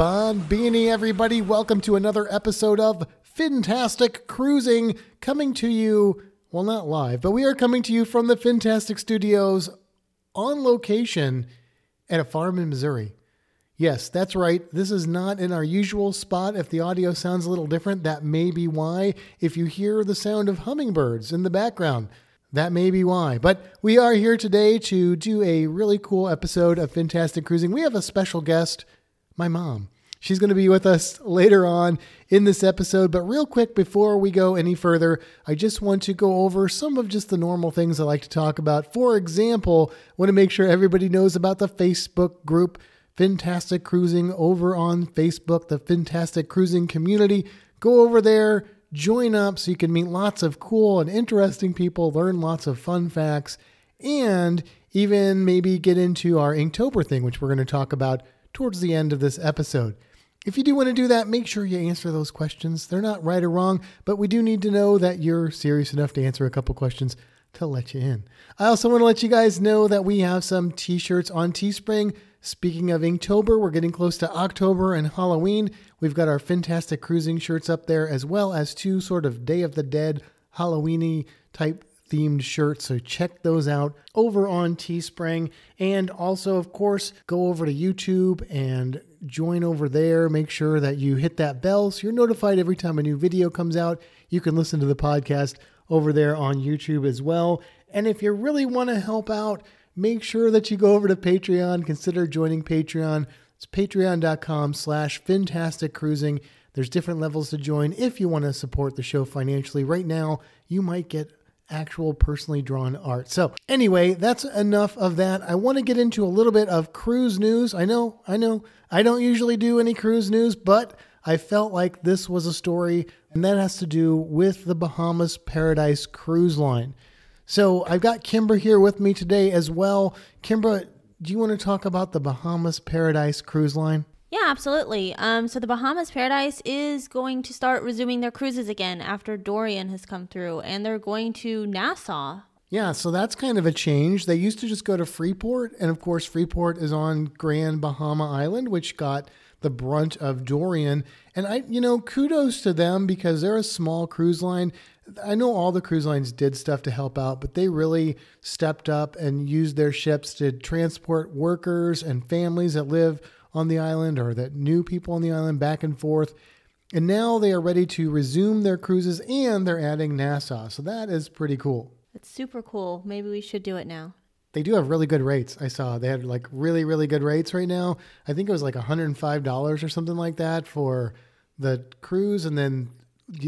Bon Beanie, everybody. Welcome to another episode of Fantastic Cruising, coming to you, well, not live, but we are coming to you from the Fantastic Studios on location at a farm in Missouri. Yes, that's right. This is not in our usual spot. If the audio sounds a little different, that may be why. If you hear the sound of hummingbirds in the background, that may be why. But we are here today to do a really cool episode of Fantastic Cruising. We have a special guest my mom. She's going to be with us later on in this episode. But real quick, before we go any further, I just want to go over some of just the normal things I like to talk about. For example, I want to make sure everybody knows about the Facebook group Fantastic Cruising over on Facebook, the Fantastic Cruising community. Go over there, join up so you can meet lots of cool and interesting people, learn lots of fun facts, and even maybe get into our Inktober thing, which we're going to talk about towards the end of this episode. If you do want to do that, make sure you answer those questions. They're not right or wrong, but we do need to know that you're serious enough to answer a couple questions to let you in. I also want to let you guys know that we have some t shirts on Teespring. Speaking of Inktober, we're getting close to October and Halloween. We've got our Fantastic Cruising shirts up there, as well as two sort of Day of the Dead Halloweeny type themed shirts. So check those out over on Teespring. And also, of course, go over to YouTube and join over there. Make sure that you hit that bell so you're notified every time a new video comes out. You can listen to the podcast over there on YouTube as well. And if you really want to help out, make sure that you go over to Patreon. Consider joining Patreon. It's patreon.com slash fantastic cruising. There's different levels to join if you want to support the show financially. Right now, you might get actual personally drawn art. So, anyway, that's enough of that. I want to get into a little bit of cruise news. I know, I know, I don't usually do any cruise news, but I felt like this was a story, and that has to do with the Bahamas Paradise Cruise Line. So, I've got Kimber here with me today as well. Kimber, do you want to talk about the Bahamas Paradise Cruise Line? Yeah, absolutely. Um, so the Bahamas Paradise is going to start resuming their cruises again after Dorian has come through, and they're going to Nassau. Yeah, so that's kind of a change. They used to just go to Freeport, and of course, Freeport is on Grand Bahama Island, which got the brunt of Dorian. And I, you know, kudos to them because they're a small cruise line. I know all the cruise lines did stuff to help out, but they really stepped up and used their ships to transport workers and families that live on the island or that knew people on the island back and forth. And now they are ready to resume their cruises and they're adding Nassau. So that is pretty cool. It's super cool. Maybe we should do it now. They do have really good rates. I saw they had like really, really good rates right now. I think it was like $105 or something like that for the cruise. And then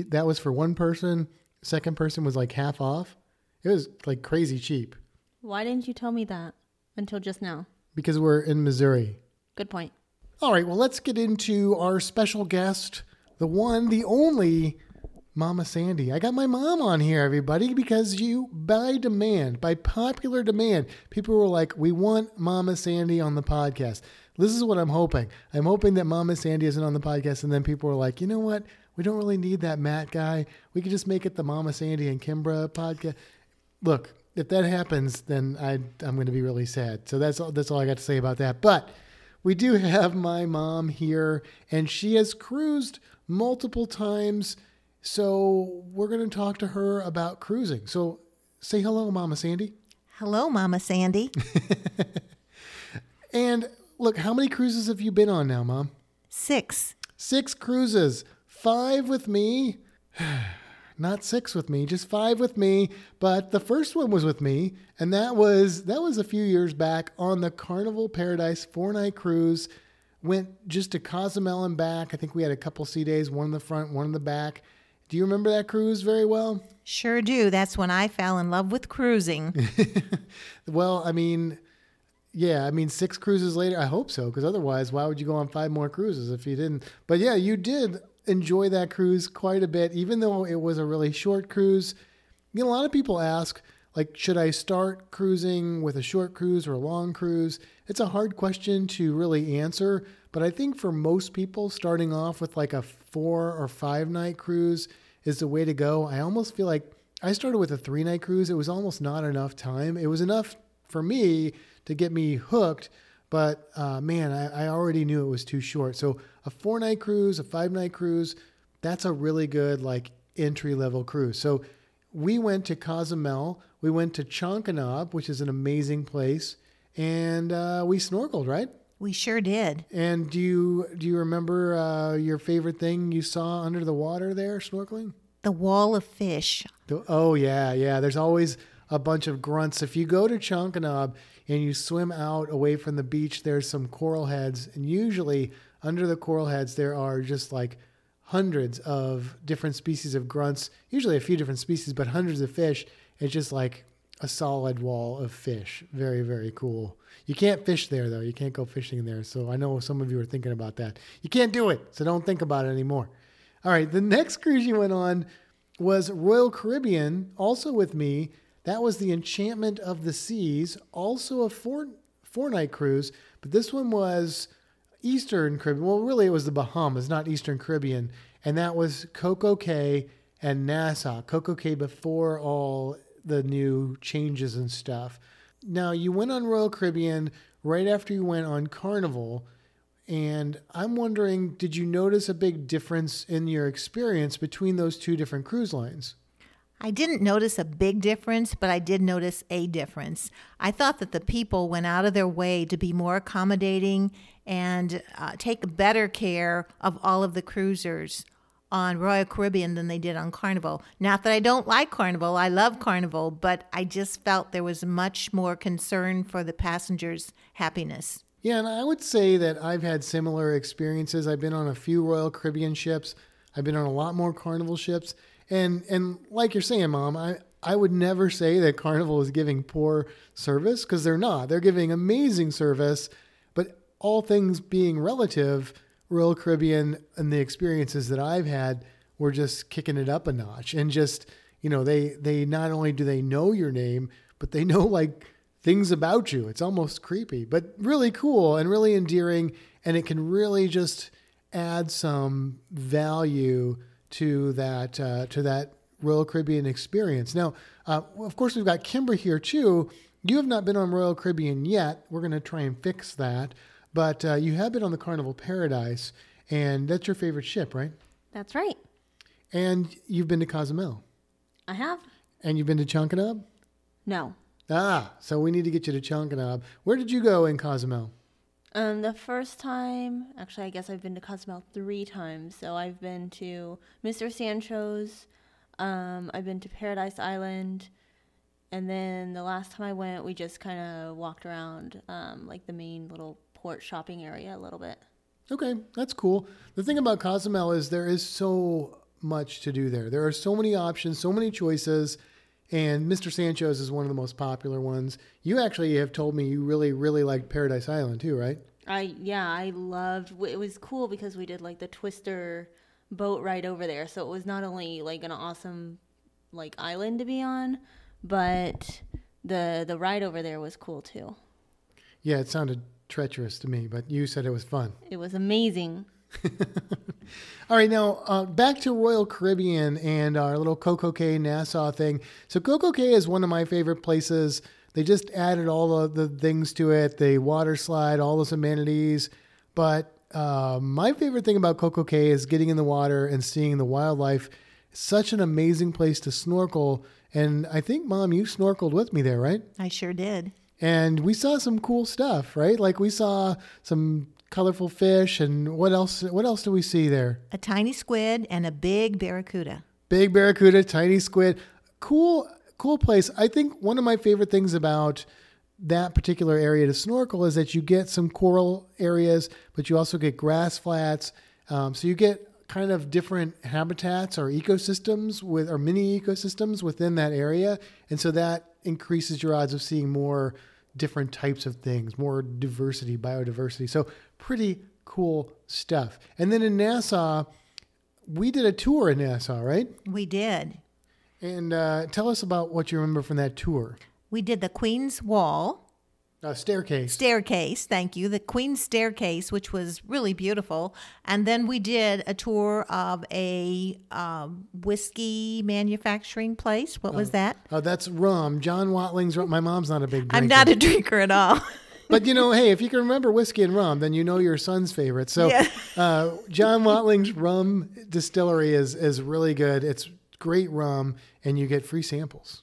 that was for one person. Second person was like half off. It was like crazy cheap. Why didn't you tell me that until just now? Because we're in Missouri. Good point. All right, well, let's get into our special guest, the one, the only Mama Sandy. I got my mom on here, everybody, because you, by demand, by popular demand, people were like, we want Mama Sandy on the podcast. This is what I'm hoping. I'm hoping that Mama Sandy isn't on the podcast, and then people are like, you know what? We don't really need that Matt guy. We could just make it the Mama Sandy and Kimbra podcast. Look, if that happens, then I, I'm going to be really sad. So that's all, that's all I got to say about that. But we do have my mom here, and she has cruised multiple times. So we're going to talk to her about cruising. So say hello, Mama Sandy. Hello, Mama Sandy. and look, how many cruises have you been on now, Mom? Six. Six cruises. Five with me. not six with me, just five with me. But the first one was with me, and that was that was a few years back on the Carnival Paradise four night cruise. Went just to Cozumel and back. I think we had a couple sea days, one in the front, one in the back. Do you remember that cruise very well? Sure do. That's when I fell in love with cruising. well, I mean, yeah, I mean, six cruises later, I hope so, because otherwise, why would you go on five more cruises if you didn't? But yeah, you did enjoy that cruise quite a bit, even though it was a really short cruise. You know, a lot of people ask, like, should I start cruising with a short cruise or a long cruise? It's a hard question to really answer, but I think for most people, starting off with like a four or five night cruise is the way to go. I almost feel like I started with a three night cruise. It was almost not enough time. It was enough for me to get me hooked. But uh, man, I, I already knew it was too short. So a four night cruise, a five night cruise, that's a really good like entry level cruise. So we went to Cozumel, we went to Chankanaab, which is an amazing place, and uh, we snorkeled, right? We sure did. And do you do you remember uh, your favorite thing you saw under the water there snorkeling? The wall of fish. The- oh yeah, yeah. There's always a bunch of grunts. If you go to Chankanaab and you swim out away from the beach, there's some coral heads, and usually under the coral heads there are just like hundreds of different species of grunts. Usually a few different species, but hundreds of fish. It's just like a solid wall of fish. Very very cool. You can't fish there though. You can't go fishing there. So I know some of you are thinking about that. You can't do it. So don't think about it anymore. All right, the next cruise you went on was Royal Caribbean, also with me. That was the Enchantment of the Seas, also a four four night cruise, but this one was Eastern Caribbean. Well, really, it was the Bahamas, not Eastern Caribbean, and that was Coco Cay and Nassau. Coco Cay before all the new changes and stuff. Now, you went on Royal Caribbean right after you went on Carnival. And I'm wondering, did you notice a big difference in your experience between those two different cruise lines? I didn't notice a big difference, but I did notice a difference. I thought that the people went out of their way to be more accommodating and uh, take better care of all of the cruisers on Royal Caribbean than they did on Carnival. Not that I don't like Carnival, I love Carnival, but I just felt there was much more concern for the passengers' happiness. Yeah, and I would say that I've had similar experiences. I've been on a few Royal Caribbean ships. I've been on a lot more Carnival ships. And and like you're saying, Mom, I, I would never say that Carnival is giving poor service because they're not. They're giving amazing service. But all things being relative, Royal Caribbean and the experiences that I've had were just kicking it up a notch. And just, you know, they they not only do they know your name, but they know like things about you. It's almost creepy, but really cool and really endearing. And it can really just add some value to that uh, to that Royal Caribbean experience. Now, uh, of course, we've got Kimber here too. You have not been on Royal Caribbean yet. We're going to try and fix that, but uh, you have been on the Carnival Paradise, and that's your favorite ship, right? That's right. And you've been to Cozumel, I have. and you've been to Chankanaab. No. Ah, so we need to get you to Chankanaab. Where did you go in Cozumel? Um, the first time, actually, I guess I've been to Cozumel three times. So I've been to Mr. Sancho's, um, I've been to Paradise Island, and then the last time I went, we just kind of walked around, um, like the main little port shopping area a little bit. Okay, that's cool. The thing about Cozumel is there is so much to do there. There are so many options, so many choices, and Mr. Sancho's is one of the most popular ones. You actually have told me you really, really liked Paradise Island too, right? I yeah, I loved. It was cool because we did like the Twister boat ride over there, so it was not only like an awesome like island to be on, but the the ride over there was cool too. Yeah, it sounded treacherous to me, but you said it was fun. It was amazing. All right, now uh, back to Royal Caribbean and our little Coco Cay Nassau thing. So Coco Cay is one of my favorite places. They just added all of the things to it, the water slide, all those amenities. But uh, my favorite thing about Coco Cay is getting in the water and seeing the wildlife. Such an amazing place to snorkel. And I think, Mom, you snorkeled with me there, right? I sure did. And we saw some cool stuff, right? Like we saw some colorful fish and what else what else do we see there? A tiny squid and a big barracuda. Big barracuda, tiny squid. Cool cool place. I think one of my favorite things about that particular area to snorkel is that you get some coral areas, but you also get grass flats. Um, so you get kind of different habitats or ecosystems with or mini ecosystems within that area, and so that increases your odds of seeing more different types of things, more diversity, biodiversity. So pretty cool stuff. And then in Nassau, we did a tour in Nassau, right? We did. And uh, tell us about what you remember from that tour. We did the Queen's Wall Uh, staircase. staircase, thank you, the Queen's staircase, which was really beautiful. And then we did a tour of a um, whiskey manufacturing place. What was that? Oh, that's rum. John Watling's rum. My mom's not a big drinker. I'm not a drinker at all. But you know, hey, if you can remember whiskey and rum, then you know your son's favorite. So, Yeah. uh, John Watling's rum distillery is is really good. It's great rum, and you get free samples.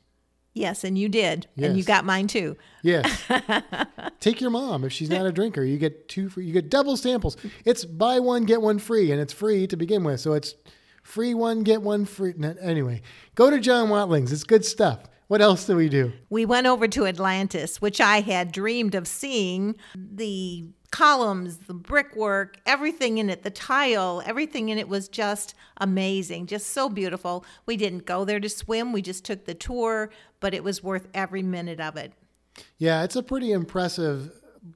yes, and you did. And you got mine too. Yes, take your mom if she's not a drinker. You get two free. You get double samples. It's buy one get one free, and it's free to begin with. So it's free one get one free. Anyway, go to John Watling's. It's good stuff. What else do we do? We went over to Atlantis, which I had dreamed of seeing. The columns, the brickwork, everything in it, the tile, everything in it was just amazing, just so beautiful. We didn't go there to swim, we just took the tour, but it was worth every minute of it. Yeah, it's a pretty impressive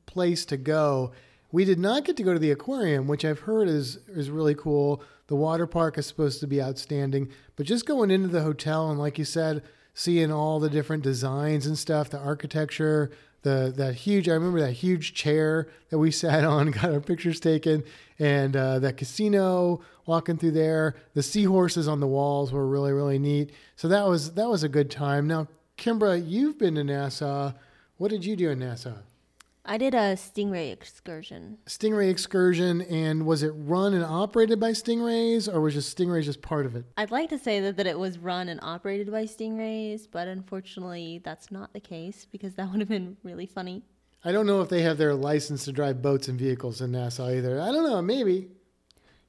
place to go. We did not get to go to the aquarium, which I've heard is is really cool. The water park is supposed to be outstanding, but just going into the hotel and like you said, seeing all the different designs and stuff, the architecture, the that huge I remember that huge chair that we sat on, got our pictures taken, and uh, that casino walking through there. The seahorses on the walls were really really neat. So that was that was a good time. Now, Kimbra, you've been to Nassau. What did you do in Nassau? I did a stingray excursion. Stingray excursion, and was it run and operated by Stingrays, or was just Stingrays just part of it? I'd like to say that, that it was run and operated by stingrays, but unfortunately, that's not the case because that would have been really funny. I don't know if they have their license to drive boats and vehicles in Nassau either. I don't know, maybe.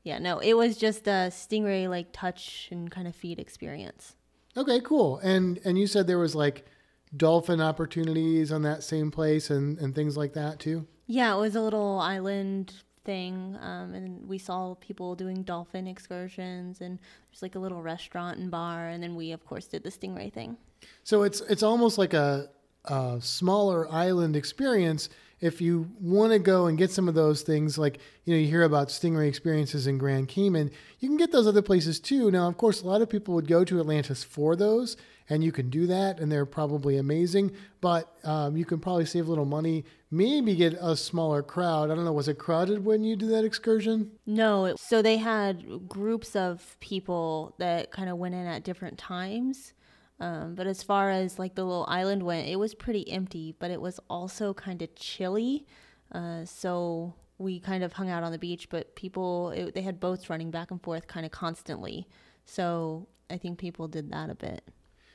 Yeah, no, it was just a stingray like touch and kind of feed experience. Okay, cool. And and you said there was like dolphin opportunities on that same place and and things like that too. Yeah, it was a little island thing, um, and we saw people doing dolphin excursions, and there's like a little restaurant and bar, and then we of course did the stingray thing. So it's it's almost like a, a smaller island experience. If you want to go and get some of those things, like you know, you hear about stingray experiences in Grand Cayman, you can get those other places too. Now, of course, a lot of people would go to Atlantis for those, and you can do that, and they're probably amazing. But um, you can probably save a little money, maybe get a smaller crowd. I don't know. Was it crowded when you did that excursion? No, so they had groups of people that kind of went in at different times. Um, but as far as like the little island went, it was pretty empty, but it was also kind of chilly. Uh, so we kind of hung out on the beach, but people, it, they had boats running back and forth kind of constantly. So I think people did that a bit.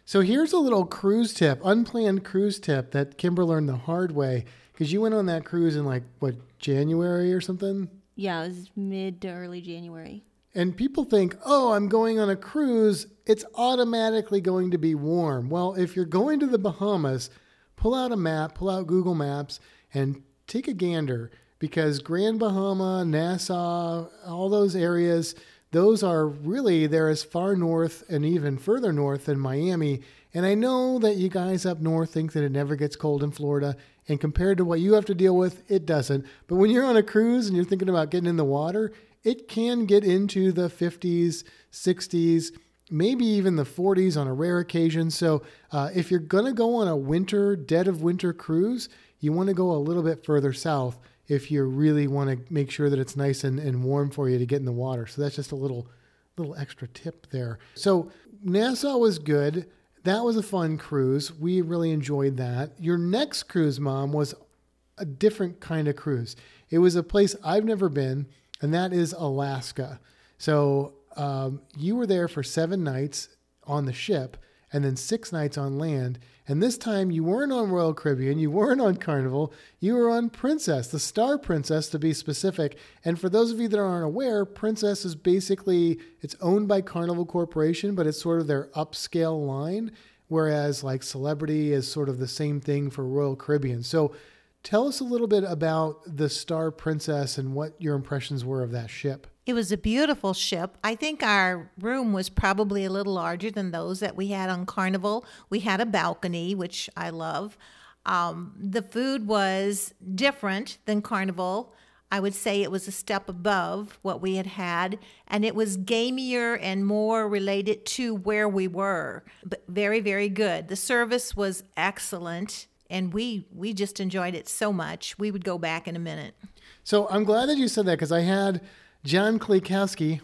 So here's a little cruise tip, unplanned cruise tip that Kimber learned the hard way because you went on that cruise in like what January or something. Yeah, it was mid to early January. And people think, oh, I'm going on a cruise. It's automatically going to be warm. Well, if you're going to the Bahamas, pull out a map, pull out Google Maps, and take a gander because Grand Bahama, Nassau, all those areas, those are really, they're as far north and even further north than Miami. And I know that you guys up north think that it never gets cold in Florida. And compared to what you have to deal with, it doesn't. But when you're on a cruise and you're thinking about getting in the water, it can get into the 50s, 60s, maybe even the 40s on a rare occasion. So uh, if you're going to go on a winter, dead of winter cruise, you want to go a little bit further south if you really want to make sure that it's nice and, and warm for you to get in the water. So that's just a little little extra tip there. So Nassau was good. That was a fun cruise. We really enjoyed that. Your next cruise, mom, was a different kind of cruise. It was a place I've never been, and that is Alaska. So um, you were there for seven nights on the ship and then six nights on land. And this time you weren't on Royal Caribbean, you weren't on Carnival, you were on Princess, the Star Princess to be specific. And for those of you that aren't aware, Princess is basically it's owned by Carnival Corporation, but it's sort of their upscale line, whereas like Celebrity is sort of the same thing for Royal Caribbean. So tell us a little bit about the Star Princess and what your impressions were of that ship. It was a beautiful ship. I think our room was probably a little larger than those that we had on Carnival. We had a balcony, which I love. Um, the food was different than Carnival. I would say it was a step above what we had had, and it was gamier and more related to where we were. But very, very good. The service was excellent, and we we just enjoyed it so much. We would go back in a minute. So I'm glad that you said that because I had John Klikowski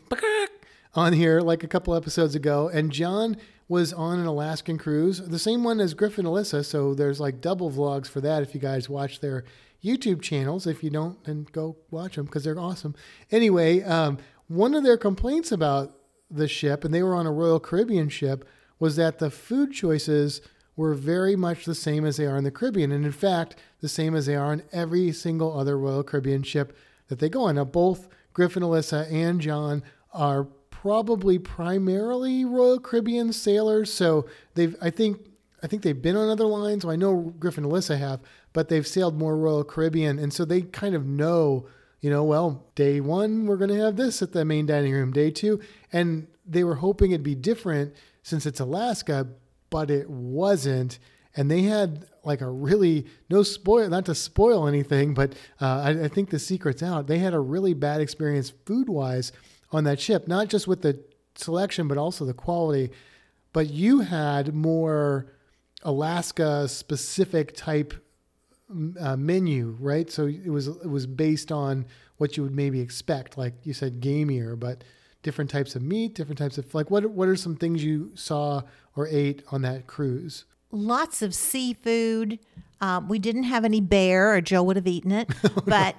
on here like a couple episodes ago, and John was on an Alaskan cruise, the same one as Griffin Alyssa. So there's like double vlogs for that if you guys watch their YouTube channels. If you don't, then go watch them because they're awesome. Anyway, um, one of their complaints about the ship, and they were on a Royal Caribbean ship, was that the food choices were very much the same as they are in the Caribbean, and in fact, the same as they are on every single other Royal Caribbean ship that they go on. Now, both Griffin, Alyssa, and John are probably primarily Royal Caribbean sailors, so they've I think I think they've been on other lines. I know Griffin and Alyssa have, but they've sailed more Royal Caribbean, and so they kind of know, you know, well, day one we're going to have this at the main dining room, day two, and they were hoping it'd be different since it's Alaska, but it wasn't. And they had like a really no spoil, not to spoil anything, but uh, I, I think the secret's out. They had a really bad experience food wise on that ship, not just with the selection, but also the quality. But you had more Alaska specific type uh, menu, right? So it was it was based on what you would maybe expect, like you said, gamier, but different types of meat, different types of like what what are some things you saw or ate on that cruise? Lots of seafood. Um, we didn't have any bear, or Joe would have eaten it, but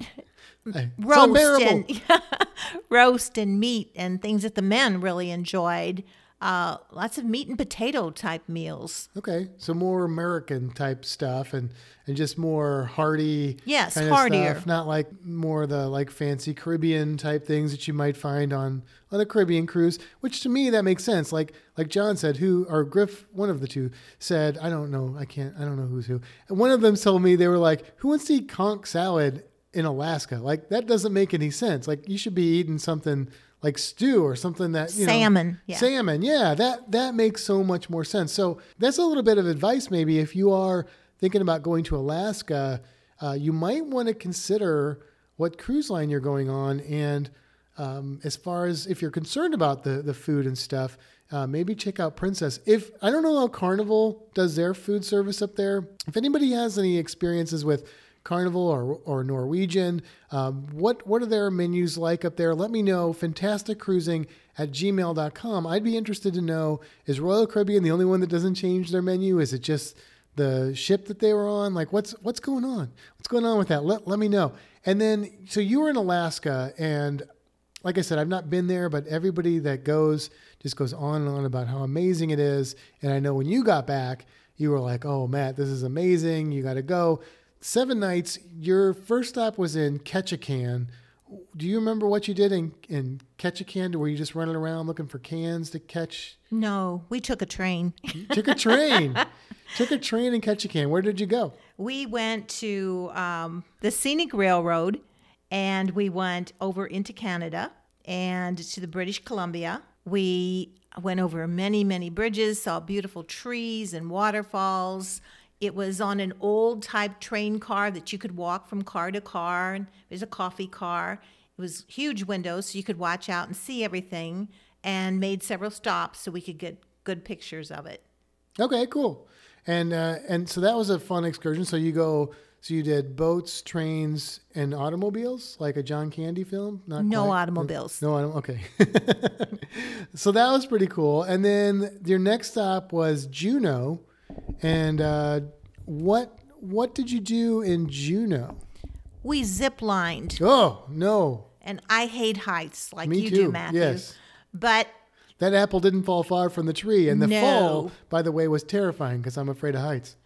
Hey, roast and roast and meat and things that the men really enjoyed. Uh, lots of meat and potato type meals. Okay, so more American type stuff and and just more hearty. Yes, kind of heartier. stuff, not like more the like fancy Caribbean type things that you might find on on a Caribbean cruise. Which to me that makes sense. Like like John said, who or Griff, one of the two said, I don't know, I can't, I don't know who's who. And one of them told me they were like, who wants to eat conch salad in Alaska? Like that doesn't make any sense. Like you should be eating something like stew or something that you know, Salmon, yeah. salmon. Yeah that that makes so much more sense. So that's a little bit of advice maybe. If you are thinking about going to alaska uh, you might want to consider what cruise line you're going on. And um, as far as if you're concerned about the the food and stuff uh, maybe check out princess. If i don't know how carnival does their food service up there. If anybody has any experiences with Carnival or, or Norwegian. Um, what, what are their menus like up there? Let me know. Fantastic cruising at gmail.com. I'd be interested to know is Royal Caribbean the only one that doesn't change their menu? Is it just the ship that they were on? Like, what's, what's going on? What's going on with that? Let, let me know. And then, so you were in Alaska, and like I said, I've not been there, but everybody that goes just goes on and on about how amazing it is. And I know when you got back, you were like, oh, Matt, this is amazing. You got to go seven nights. Your first stop was in Ketchikan. Do you remember what you did in in Ketchikan? Were you just running around looking for cans to catch? No, we took a train. You took a train. took a train in Ketchikan. Where did you go? we went to um, the scenic railroad and we went over into Canada and to the British Columbia. We went over many, many bridges, saw beautiful trees and waterfalls. It was on an old type train car that you could walk from car to car. And there's a coffee car. It was huge windows so you could watch out and see everything and made several stops so we could get good pictures of it. Okay, cool. And uh, and so that was a fun excursion. So you go. So you did boats, trains, and automobiles, like a John Candy film. Not No quite. automobiles. No, autom- okay. so that was pretty cool. And then your next stop was Juneau, and uh, what what did you do in Juneau? We zip lined. Oh no, and I hate heights like Me you too, do, Matthew. yes. But that apple didn't fall far from the tree, and the No. fall, by the way, was terrifying because I'm afraid of heights.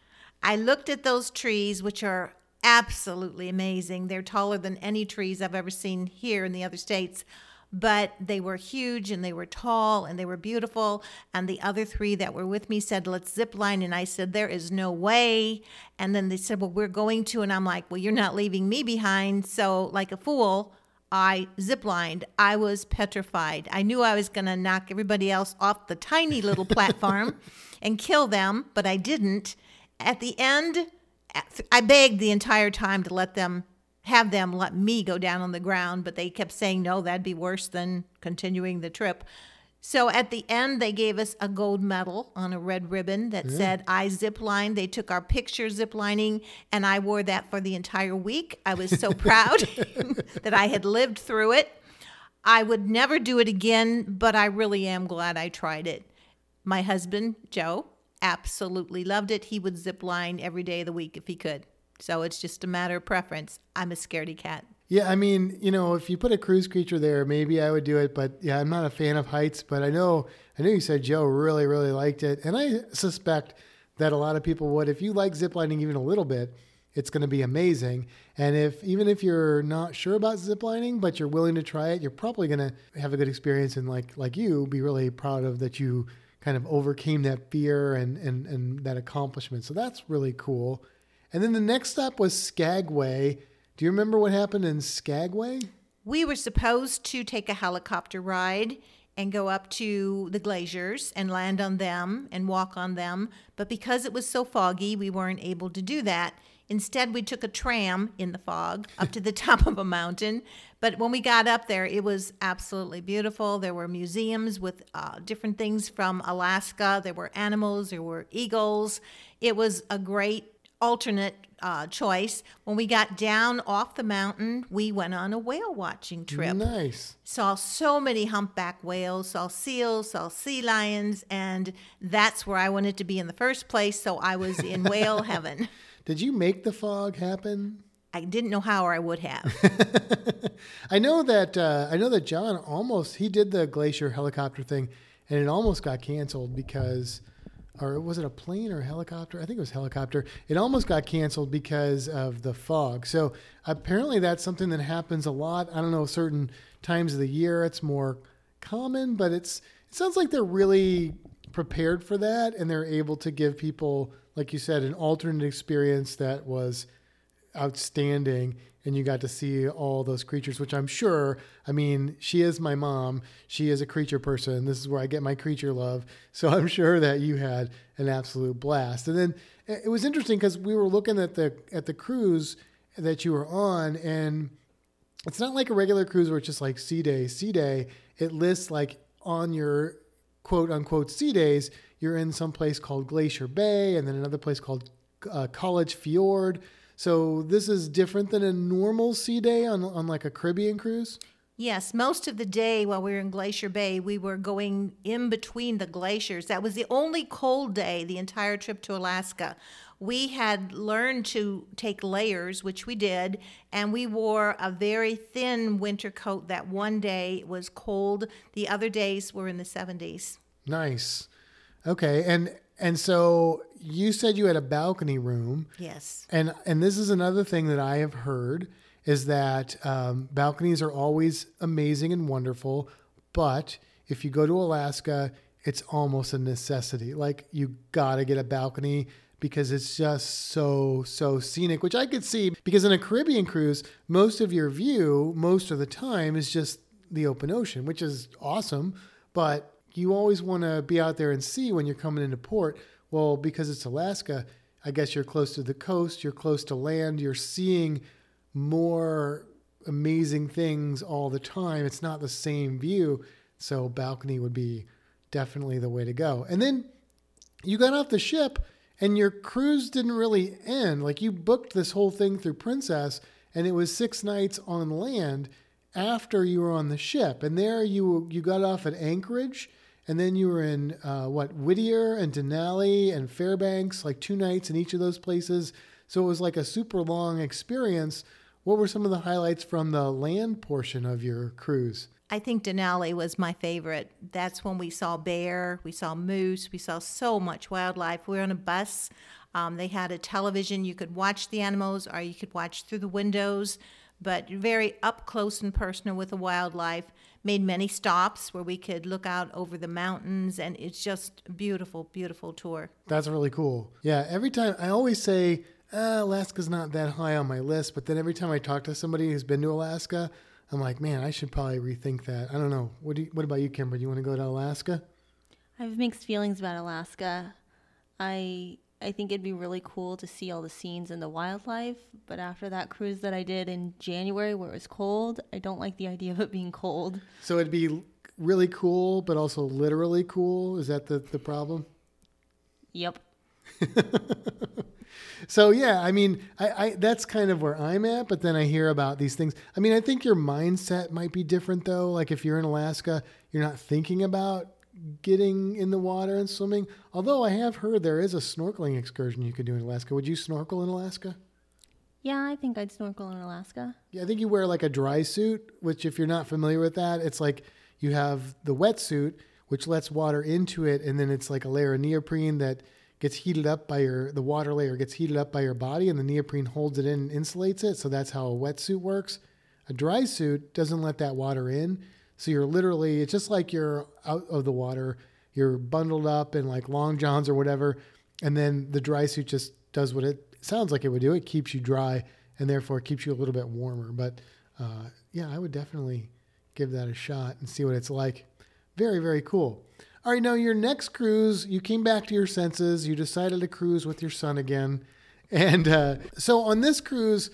I looked at those trees, which are absolutely amazing. They're taller than any trees I've ever seen here in the other states. But they were huge and they were tall and they were beautiful. And the other three that were with me said, Let's zip line. And I said, There is no way. And then they said, Well, we're going to. And I'm like, Well, you're not leaving me behind. So, like a fool, I ziplined. I was petrified. I knew I was going to knock everybody else off the tiny little platform and kill them, but I didn't. At the end, I begged the entire time to let them have them let me go down on the ground, but they kept saying no, that'd be worse than continuing the trip. So at the end, they gave us a gold medal on a red ribbon that said I ziplined. They took our picture ziplining, and I wore that for the entire week. I was so proud that I had lived through it. I would never do it again, but I really am glad I tried it. My husband, Joe, absolutely loved it. He would zip line every day of the week if he could. So it's just a matter of preference. I'm a scaredy cat. Yeah, I mean, you know, if you put a cruise creature there, maybe I would do it. But yeah, I'm not a fan of heights. But I know, I know you said Joe really, really liked it, and I suspect that a lot of people would. If you like ziplining even a little bit, it's going to be amazing. And if even if you're not sure about ziplining, but you're willing to try it, you're probably going to have a good experience and like like you, be really proud of that you kind of overcame that fear and and and that accomplishment. So that's really cool. And then the next stop was Skagway. Do you remember what happened in Skagway? We were supposed to take a helicopter ride and go up to the glaciers and land on them and walk on them. But because it was so foggy, we weren't able to do that. Instead, we took a tram in the fog up to the top of a mountain. But when we got up there, it was absolutely beautiful. There were museums with uh, different things from Alaska. There were animals, there were eagles. It was a great alternate uh, choice. When we got down off the mountain, we went on a whale watching trip. Nice. Saw so many humpback whales, saw seals, saw sea lions, and that's where I wanted to be in the first place. So I was in whale heaven. Did you make the fog happen? I didn't know how or I would have. I know that uh, I know that John almost he did the glacier helicopter thing, and it almost got canceled because, or was it a plane or a helicopter? I think it was helicopter. It almost got canceled because of the fog. So apparently that's something that happens a lot. I don't know certain times of the year it's more common, but it's it sounds like they're really prepared for that and they're able to give people, like you said, an alternate experience that was outstanding and you got to see all those creatures which i'm sure i mean she is my mom. She is a creature person. This is where i get my creature love. So i'm sure that you had an absolute blast. And then it was interesting because we were looking at the at the cruise that you were on and it's not like a regular cruise where it's just like sea day sea day. It lists like on your quote unquote sea days you're in some place called glacier bay and then another place called uh, college fjord so this is different than a normal sea day on, on like a Caribbean cruise? Yes, most of the day while we were in Glacier Bay, we were going in between the glaciers. That was the only cold day the entire trip to Alaska. We had learned to take layers, which we did, and we wore a very thin winter coat that one day was cold. The other days were in the 70s. Nice. Okay. And and so you said you had a balcony room. Yes. And and this is another thing that I have heard is that um, balconies are always amazing and wonderful, but if you go to Alaska, it's almost a necessity. Like you got to get a balcony because it's just so so scenic, which I could see because in a Caribbean cruise, most of your view most of the time is just the open ocean, which is awesome, but you always want to be out there and see when you're coming into port. Well, because it's Alaska, I guess you're close to the coast, you're close to land, you're seeing more amazing things all the time. It's not the same view. So, balcony would be definitely the way to go. And then you got off the ship and your cruise didn't really end. Like you booked this whole thing through Princess and it was six nights on land after you were on the ship. And there you you got off at Anchorage and then you were in uh, what Whittier and Denali and Fairbanks, like two nights in each of those places. So it was like a super long experience. What were some of the highlights from the land portion of your cruise? I think Denali was my favorite. That's when we saw bear, we saw moose, we saw so much wildlife. We were on a bus. Um, they had a television. You could watch the animals or you could watch through the windows, but very up close and personal with the wildlife made many stops where we could look out over the mountains and it's just a beautiful beautiful tour. That's really cool. Yeah every time i always say ah, alaska's not that high on my list but then every time i talk to somebody who's been to alaska i'm like man i should probably rethink that. I don't know. What do you, what about you kimber? Do you want to go to alaska? I have mixed feelings about Alaska. I I think it'd be really cool to see all the scenes and the wildlife. But after that cruise that I did in January where it was cold, I don't like the idea of it being cold. So it'd be really cool, but also literally cool. Is that the, the problem? Yep. So yeah, I mean, I, I that's kind of where I'm at. But then I hear about these things. I mean, I think your mindset might be different though. Like if you're in Alaska, you're not thinking about getting in the water and swimming. Although I have heard there is a snorkeling excursion you could do in Alaska. Would you snorkel in Alaska? Yeah, I think I'd snorkel in Alaska. Yeah, I think you wear like a dry suit, which if you're not familiar with that, it's like you have the wetsuit, which lets water into it, and then it's like a layer of neoprene that gets heated up by your the water layer gets heated up by your body and the neoprene holds it in and insulates it. So that's how a wetsuit works. A dry suit doesn't let that water in. So you're literally it's just like you're out of the water. You're bundled up in like long johns or whatever, and then the dry suit just does what it sounds like it would do. It keeps you dry and therefore keeps you a little bit warmer. But uh, yeah, I would definitely give that a shot and see what it's like. Very, very cool. All right, now your next cruise, you came back to your senses. You decided to cruise with your son again, and uh, so on this cruise,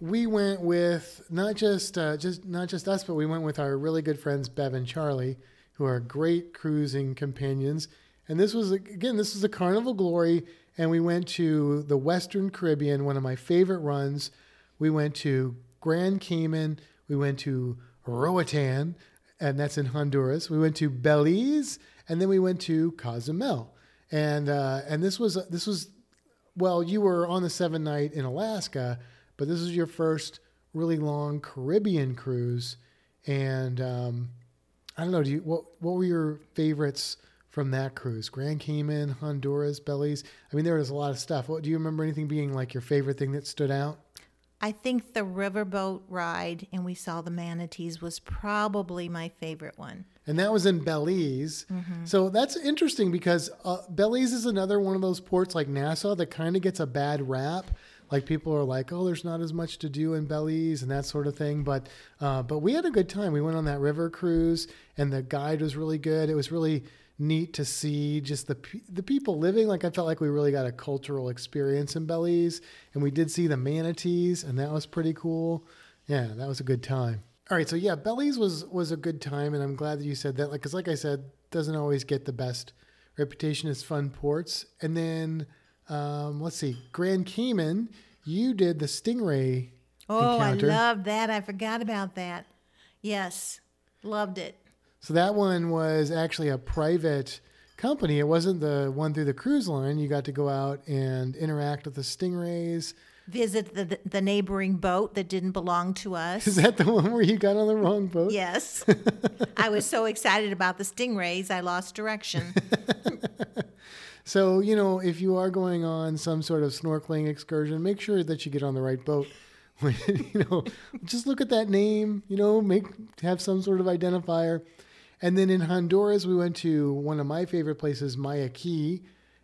we went with not just uh, just not just us, but we went with our really good friends Bev and Charlie, who are great cruising companions. And this was again, this was a Carnival Glory, and we went to the Western Caribbean, one of my favorite runs. We went to Grand Cayman. We went to Roatan, and that's in Honduras. We went to Belize, and then we went to Cozumel. And uh, and this was this was well, you were on the seven night in Alaska, but this is your first really long Caribbean cruise. And um, I don't know, do you what what were your favorites from that cruise? Grand Cayman, Honduras, Belize. I mean, there was a lot of stuff. What do you remember anything being like your favorite thing that stood out? I think the riverboat ride and we saw the manatees was probably my favorite one. and that was in Belize. So that's interesting because uh, Belize is another one of those ports like Nassau that kind of gets a bad rap. Like people are like, "Oh, there's not as much to do in Belize" and that sort of thing. But uh, but we had a good time. We went on that river cruise, and the guide was really good. It was really neat to see just the the people living. Like I felt like we really got a cultural experience in Belize, and we did see the manatees, and that was pretty cool. Yeah, that was a good time. All right, so yeah, Belize was was a good time, and I'm glad that you said that. Like, because like I said, doesn't always get the best reputation as fun ports. And then um, let's see, Grand Cayman, you did the Stingray Oh, encounter. I love that. I forgot about that. Yes, loved it. so that one was actually a private company. It wasn't the one through the cruise line. You got to go out and interact with the stingrays. Visit the the neighboring boat that didn't belong to us. Is that the one where you got on the wrong boat? Yes. I was so excited about the stingrays, I lost direction. So, you know, if you are going on some sort of snorkeling excursion, make sure that you get on the right boat. you know, just look at that name, you know, make have some sort of identifier. And then in Honduras, we went to one of my favorite places, Maya Key,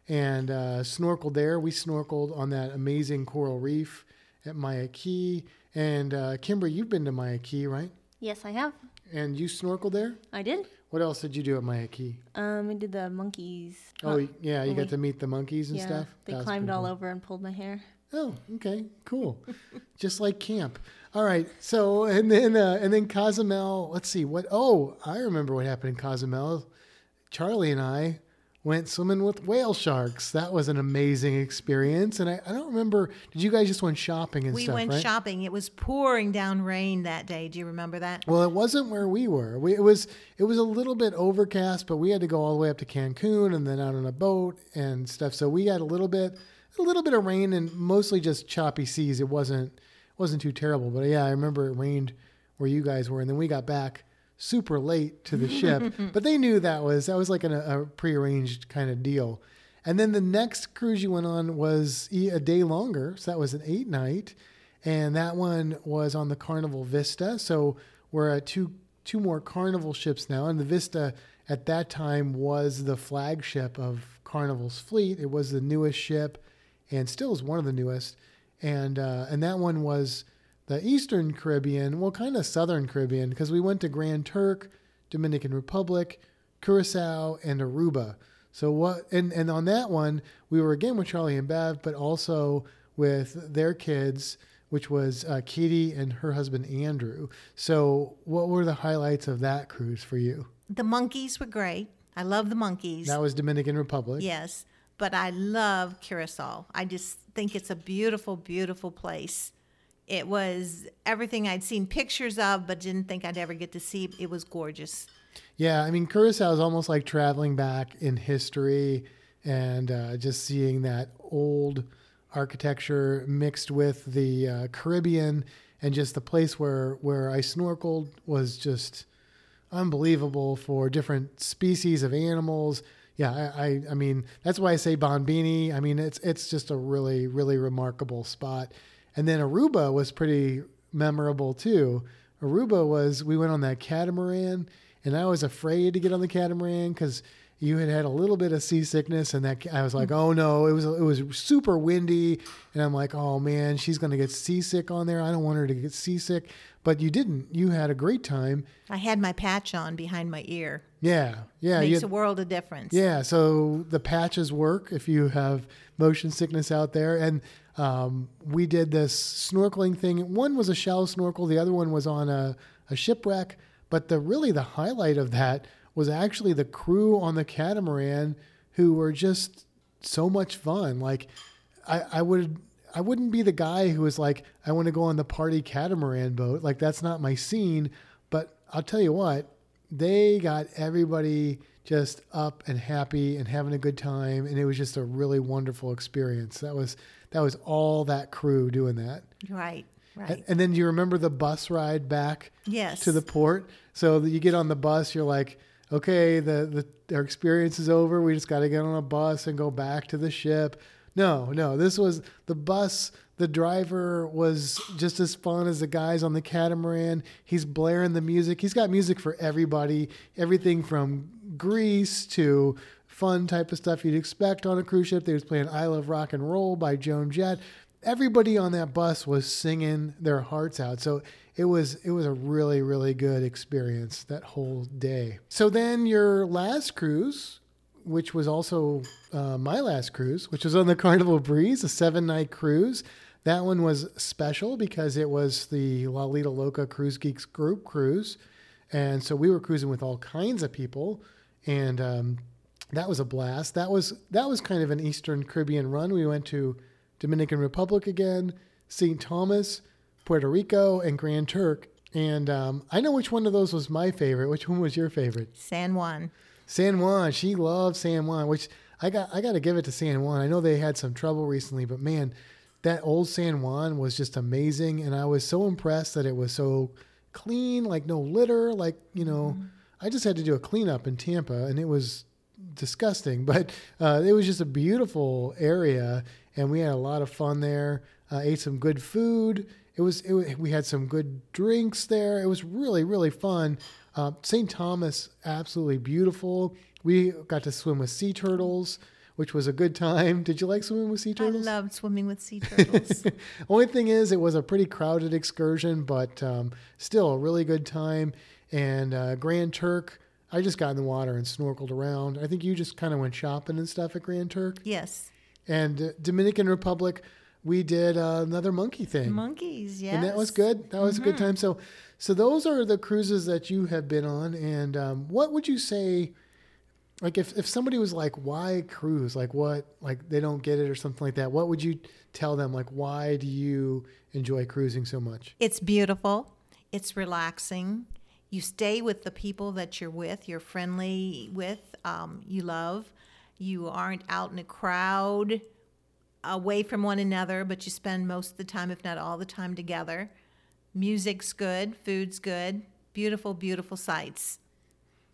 and uh, snorkeled there. We snorkeled on that amazing coral reef at Maya Key. And uh, Kimber, you've been to Maya Key, right? Yes, I have. And you snorkeled there? I did. What else did you do at Maya Key? Um, I did the monkeys. Oh, yeah, you got to meet the monkeys and yeah, stuff. they climbed all cool. over and pulled my hair. Oh, okay, cool. Just like camp. All right. So and then uh, and then Cozumel. Let's see what. Oh, I remember what happened in Cozumel. Charlie and I went swimming with whale sharks. That was an amazing experience. And I, I don't remember. Did you guys just went shopping and we stuff? We went right? shopping. It was pouring down rain that day. Do you remember that? Well, it wasn't where we were. We, it was it was a little bit overcast, but we had to go all the way up to Cancun and then out on a boat and stuff. So we had a little bit a little bit of rain and mostly just choppy seas. It wasn't wasn't too terrible, but yeah, I remember it rained where you guys were, and then we got back super late to the ship. but they knew that was that was like an, a prearranged kind of deal. And then the next cruise you went on was a day longer, so that was an eight night, and that one was on the Carnival Vista. So we're at two two more Carnival ships now, and the Vista at that time was the flagship of Carnival's fleet. It was the newest ship, and still is one of the newest. And uh, and that one was the Eastern Caribbean, well, kind of Southern Caribbean, because we went to Grand Turk, Dominican Republic, Curacao, and Aruba. So what? And and on that one, we were again with Charlie and Bev, but also with their kids, which was uh, Katie and her husband Andrew. So what were the highlights of that cruise for you? The monkeys were great. I love the monkeys. That was Dominican Republic. Yes, but I love Curacao. I just think it's a beautiful, beautiful place. It was everything I'd seen pictures of, but didn't think I'd ever get to see. It was gorgeous. Yeah, I mean, Curacao is almost like traveling back in history and uh, just seeing that old architecture mixed with the uh, Caribbean and just the place where, where I snorkeled was just unbelievable for different species of animals. Yeah, I, I, I mean, that's why I say Bombini. I mean, it's, it's just a really, really remarkable spot. And then Aruba was pretty memorable too. Aruba was, we went on that catamaran and I was afraid to get on the catamaran because you had had a little bit of seasickness, and that I was like, mm-hmm. oh no, it was it was super windy, and I'm like, oh man, she's gonna get seasick on there. I don't want her to get seasick, but you didn't. You had a great time. I had my patch on behind my ear. Yeah, yeah, Makes you a world of difference. yeah. So the patches work if you have motion sickness out there, and um, we did this snorkeling thing. One was a shallow snorkel, the other one was on a, a shipwreck. But the really the highlight of that was actually the crew on the catamaran who were just so much fun. Like I, I would I wouldn't be the guy who was like, I want to go on the party catamaran boat. Like that's not my scene. But I'll tell you what, they got everybody just up and happy and having a good time and it was just a really wonderful experience. That was that was all that crew doing that. Right. Right. And, and then do you remember the bus ride back Yes. to the port? So you get on the bus, you're like, okay, the, the our experience is over. We just got to get on a bus and go back to the ship. No, no, this was the bus. The driver was just as fun as the guys on the catamaran. He's blaring the music. He's got music for everybody. Everything from Grease to fun type of stuff you'd expect on a cruise ship. They was playing "I Love Rock and Roll" by Joan Jett everybody on that bus was singing their hearts out. So it was it was a really really good experience that whole day. So then your last cruise, which was also uh, my last cruise, which was on the Carnival Breeze, a seven night cruise. That one was special because it was the La Lita Loca Cruise Geeks group cruise, and so we were cruising with all kinds of people, and um, that was a blast. That was that was kind of an Eastern Caribbean run. We went to Dominican Republic again, St. Thomas, Puerto Rico, and Grand Turk. And um, I know which one of those was my favorite. Which one was your favorite? San Juan. San Juan. She loved San Juan, which I got. I got to give it to San Juan. I know they had some trouble recently, but man, that old San Juan was just amazing, and I was so impressed that it was so clean, like no litter, like you know. I just had to do a cleanup in Tampa, and it was disgusting, but uh, it was just a beautiful area, and we had a lot of fun there. Uh, ate some good food. It was, it was we had some good drinks there. It was really really fun. Uh, St. Thomas, absolutely beautiful. We got to swim with sea turtles, which was a good time. Did you like swimming with sea turtles? I loved swimming with sea turtles. Only thing is, it was a pretty crowded excursion, but um, still a really good time. And uh, Grand Turk, I just got in the water and snorkeled around. I think you just kind of went shopping and stuff at Grand Turk. yes. And uh, Dominican Republic, we did uh, another monkey thing. Monkeys, yes. And that was good. That was a good time. So, so those are the cruises that you have been on. And um, what would you say? Like, if, if somebody was like, "Why cruise?" Like, what? Like, they don't get it or something like that. What would you tell them? Like, why do you enjoy cruising so much? It's beautiful. It's relaxing. You stay with the people that you're with, you're friendly with, um, you love. You aren't out in a crowd away from one another, but you spend most of the time, if not all the time, together. Music's good, food's good, beautiful, beautiful sights.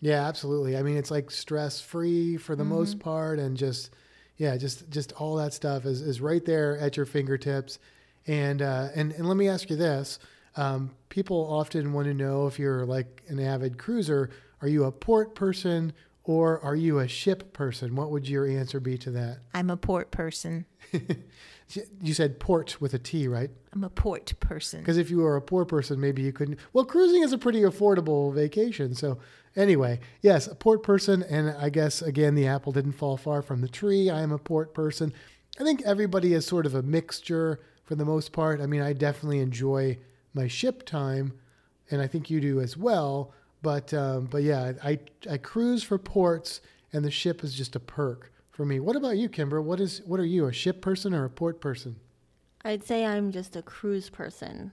Yeah, absolutely. I mean, it's like stress free for the most part, and just yeah, just just all that stuff is, is right there at your fingertips. And uh, and and let me ask you this: um, people often want to know if you're like an avid cruiser, are you a port person or are you a ship person? What would your answer be to that? I'm a port person. You said port with a T, right? I'm a port person. Because if you were a poor person, maybe you couldn't. Well, cruising is a pretty affordable vacation. So, anyway, yes, a port person. And I guess, again, the apple didn't fall far from the tree. I am a port person. I think everybody is sort of a mixture for the most part. I mean, I definitely enjoy my ship time, and I think you do as well. But, um, but yeah, I, I cruise for ports, and the ship is just a perk for me. What about you, Kimber? What is what are you, a ship person or a port person? I'd say I'm just a cruise person.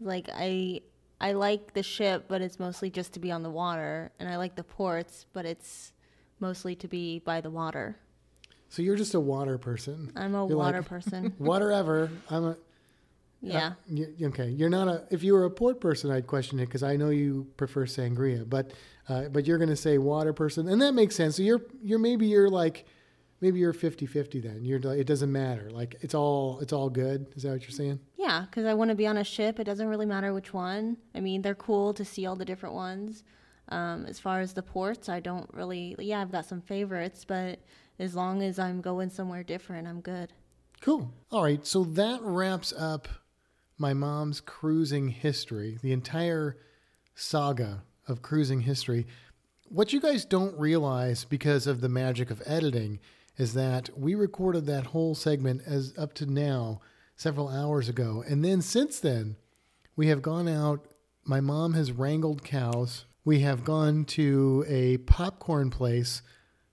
Like I I like the ship, but it's mostly just to be on the water, and I like the ports, but it's mostly to be by the water. So you're just a water person. I'm a You're water like- person. Water ever. I'm a Yeah. You, okay, you're not a. If you were a port person, I'd question it because I know you prefer sangria, but uh, but you're going to say water person, and that makes sense. So you're you're maybe you're like maybe you're 50-50 then. You're like, it doesn't matter. Like it's all it's all good. Is that what you're saying? Yeah, because I want to be on a ship. It doesn't really matter which one. I mean, they're cool to see all the different ones. Um, as far as the ports, I don't really. Yeah, I've got some favorites, but as long as I'm going somewhere different, I'm good. Cool. All right. So that wraps up my mom's cruising history, the entire saga of cruising history. What you guys don't realize because of the magic of editing is that we recorded that whole segment as up to now several hours ago. And then since then, we have gone out. My mom has wrangled cows. We have gone to a popcorn place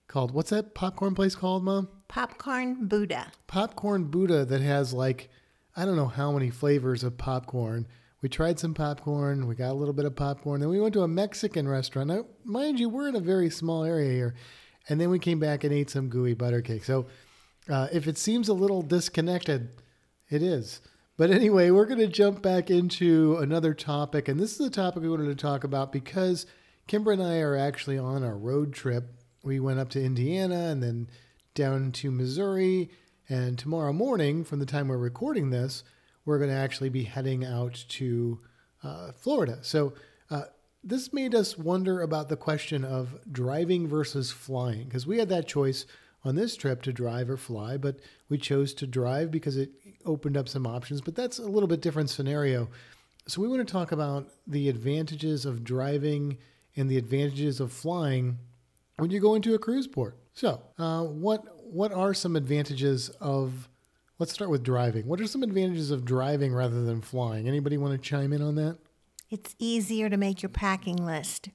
called, what's that popcorn place called, Mom? Popcorn Buddha. popcorn Buddha that has like I don't know how many flavors of popcorn. We tried some popcorn. We got a little bit of popcorn. Then we went to a Mexican restaurant. Now, mind you, we're in a very small area here. And then we came back and ate some gooey butter cake. So uh, if it seems a little disconnected, it is. But anyway, we're going to jump back into another topic. And this is a topic we wanted to talk about because Kimber and I are actually on a road trip. We went up to Indiana and then down to Missouri. And tomorrow morning, from the time we're recording this, we're going to actually be heading out to uh, Florida. So uh, this made us wonder about the question of driving versus flying because we had that choice on this trip to drive or fly, but we chose to drive because it opened up some options. But that's a little bit different scenario. So we want to talk about the advantages of driving and the advantages of flying when you go into a cruise port. So, uh, what what are some advantages of? Let's start with driving. What are some advantages of driving rather than flying? Anybody want to chime in on that? It's easier to make your packing list.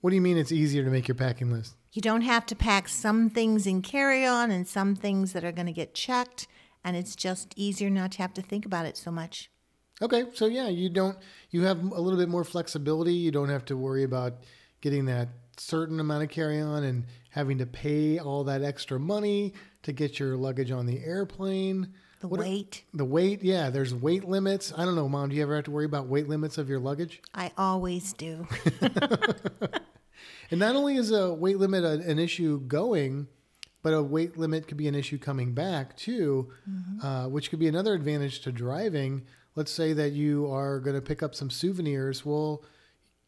What do you mean it's easier to make your packing list? You don't have to pack some things in carry on and some things that are going to get checked, and it's just easier not to have to think about it so much. Okay, so yeah, you don't you have a little bit more flexibility. You don't have to worry about getting that certain amount of carry on and having to pay all that extra money to get your luggage on the airplane. The What- weight, The weight, yeah, there's weight limits. I don't know, mom, do you ever have to worry about weight limits of your luggage? I always do. And not only is a weight limit a, an issue going, but a weight limit could be an issue coming back too, uh, which could be another advantage to driving. Let's say that you are going to pick up some souvenirs. Well,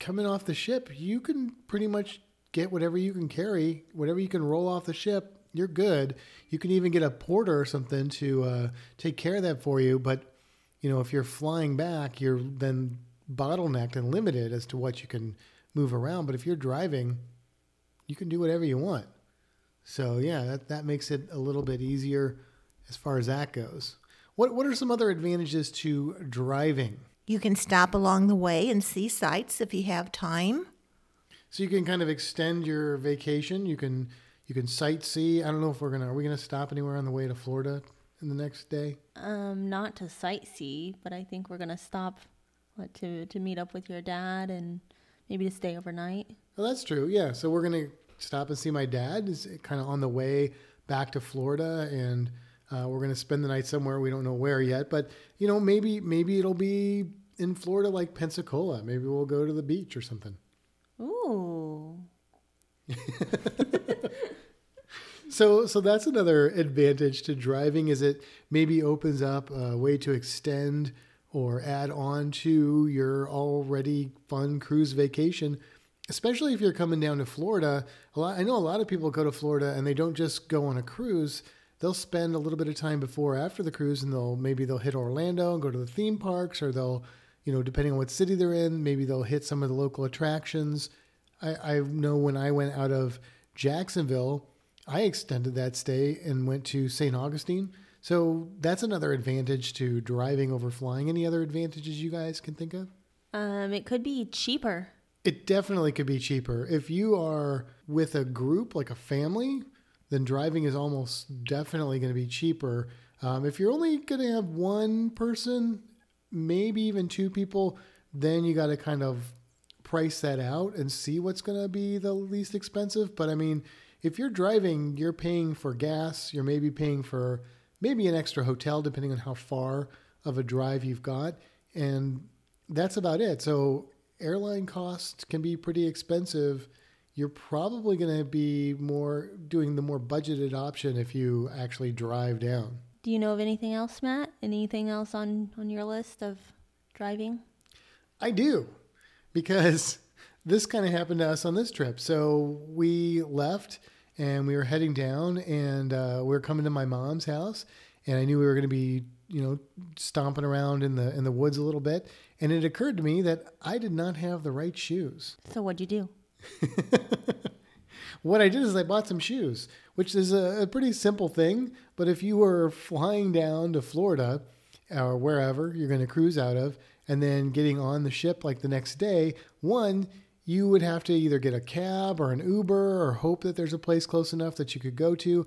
coming off the ship, you can pretty much get whatever you can carry, whatever you can roll off the ship. You're good. You can even get a porter or something to uh, take care of that for you. But you know, if you're flying back, you're then bottlenecked and limited as to what you can move around. But if you're driving, you can do whatever you want. So yeah, that, that makes it a little bit easier as far as that goes. What what are some other advantages to driving? You can stop along the way and see sights if you have time. So you can kind of extend your vacation. You can you can sightsee. I don't know if we're gonna are we gonna stop anywhere on the way to Florida in the next day? Um, not to sightsee, but I think we're gonna stop what, to to meet up with your dad and maybe to stay overnight. Well, that's true. Yeah. So we're gonna stop and see my dad. Is kind of on the way back to Florida, and uh, we're gonna spend the night somewhere. We don't know where yet, but you know, maybe maybe it'll be in Florida, like Pensacola. Maybe we'll go to the beach or something. Ooh. So so that's another advantage to driving. Is it maybe opens up a way to extend or add on to your already fun cruise vacation especially if you're coming down to Florida. A lot, I know a lot of people go to Florida and they don't just go on a cruise. They'll spend a little bit of time before or after the cruise, and they'll maybe they'll hit Orlando and go to the theme parks, or they'll, you know, depending on what city they're in, maybe they'll hit some of the local attractions. I, I know when I went out of Jacksonville, I extended that stay and went to St. Augustine. So that's another advantage to driving over flying. Any other advantages you guys can think of? Um, it could be cheaper. It definitely could be cheaper. If you are with a group, like a family, then driving is almost definitely going to be cheaper. Um, if you're only going to have one person, maybe even two people, then you got to kind of price that out and see what's going to be the least expensive. But I mean, if you're driving, you're paying for gas, you're maybe paying for maybe an extra hotel, depending on how far of a drive you've got. And that's about it. So airline costs can be pretty expensive. You're probably going to be more doing the more budgeted option if you actually drive down. Do you know of anything else, Matt? Anything else on on your list of driving? I do, because this kind of happened to us on this trip. So we left and we were heading down, and uh, we were coming to my mom's house, and I knew we were going to be, you know, stomping around in the in the woods a little bit, and it occurred to me that I did not have the right shoes. So what'd you do? what I did is I bought some shoes, which is a, a, pretty simple thing. But if you were flying down to Florida or wherever you're going to cruise out of, and then getting on the ship like the next day, one, you would have to either get a cab or an Uber or hope that there's a place close enough that you could go to.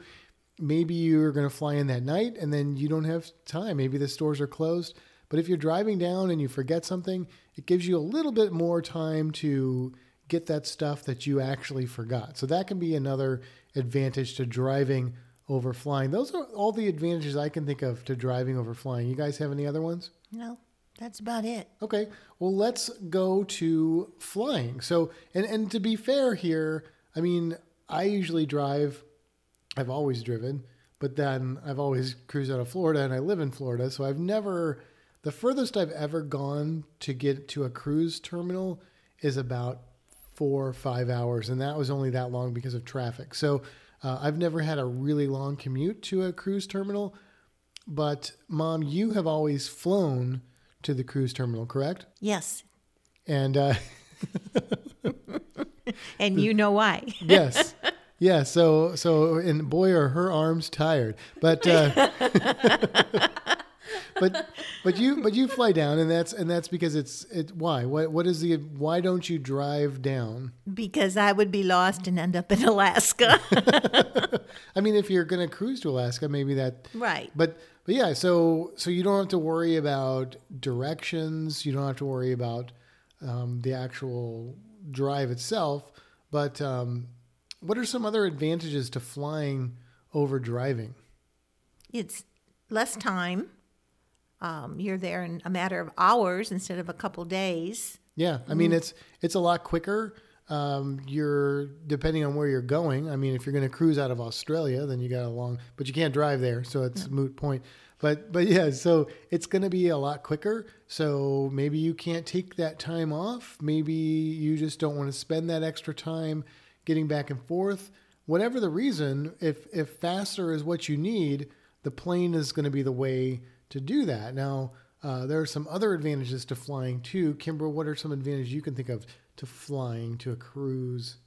Maybe you're going to fly in that night and then you don't have time. Maybe the stores are closed. But if you're driving down and you forget something, it gives you a little bit more time to get that stuff that you actually forgot. So that can be another advantage to driving over flying. Those are all the advantages I can think of to driving over flying. You guys have any other ones? No, that's about it. Okay. Well, let's go to flying. So, and and to be fair here, I mean, I usually drive I've always driven, but then I've always cruised out of Florida and I live in Florida, so I've never the furthest I've ever gone to get to a cruise terminal is about four or five hours, and that was only that long because of traffic. So uh, I've never had a really long commute to a cruise terminal. But mom, you have always flown to the cruise terminal, correct? Yes. And uh, and you know why? yes, yeah. So so and boy are her arms tired, but. Uh, but but you but you fly down and that's and that's because it's it why? What what is the why don't you drive down? Because i would be lost and end up in alaska. I mean if you're going to cruise to alaska maybe that right. But but yeah so so you don't have to worry about directions you don't have to worry about um, the actual drive itself but um, what are some other advantages to flying over driving? It's less time um, you're there in a matter of hours instead of a couple days. Yeah, I mean mm. it's it's a lot quicker. Um, you're depending on where you're going. I mean, if you're going to cruise out of Australia, then you got a long, but you can't drive there, so it's no. moot point. But but yeah, so it's going to be a lot quicker. So maybe you can't take that time off. Maybe you just don't want to spend that extra time getting back and forth. Whatever the reason, if if faster is what you need, the plane is going to be the way to do that. Now, uh, there are some other advantages to flying too. Kimber, what are some advantages you can think of to flying to a cruise?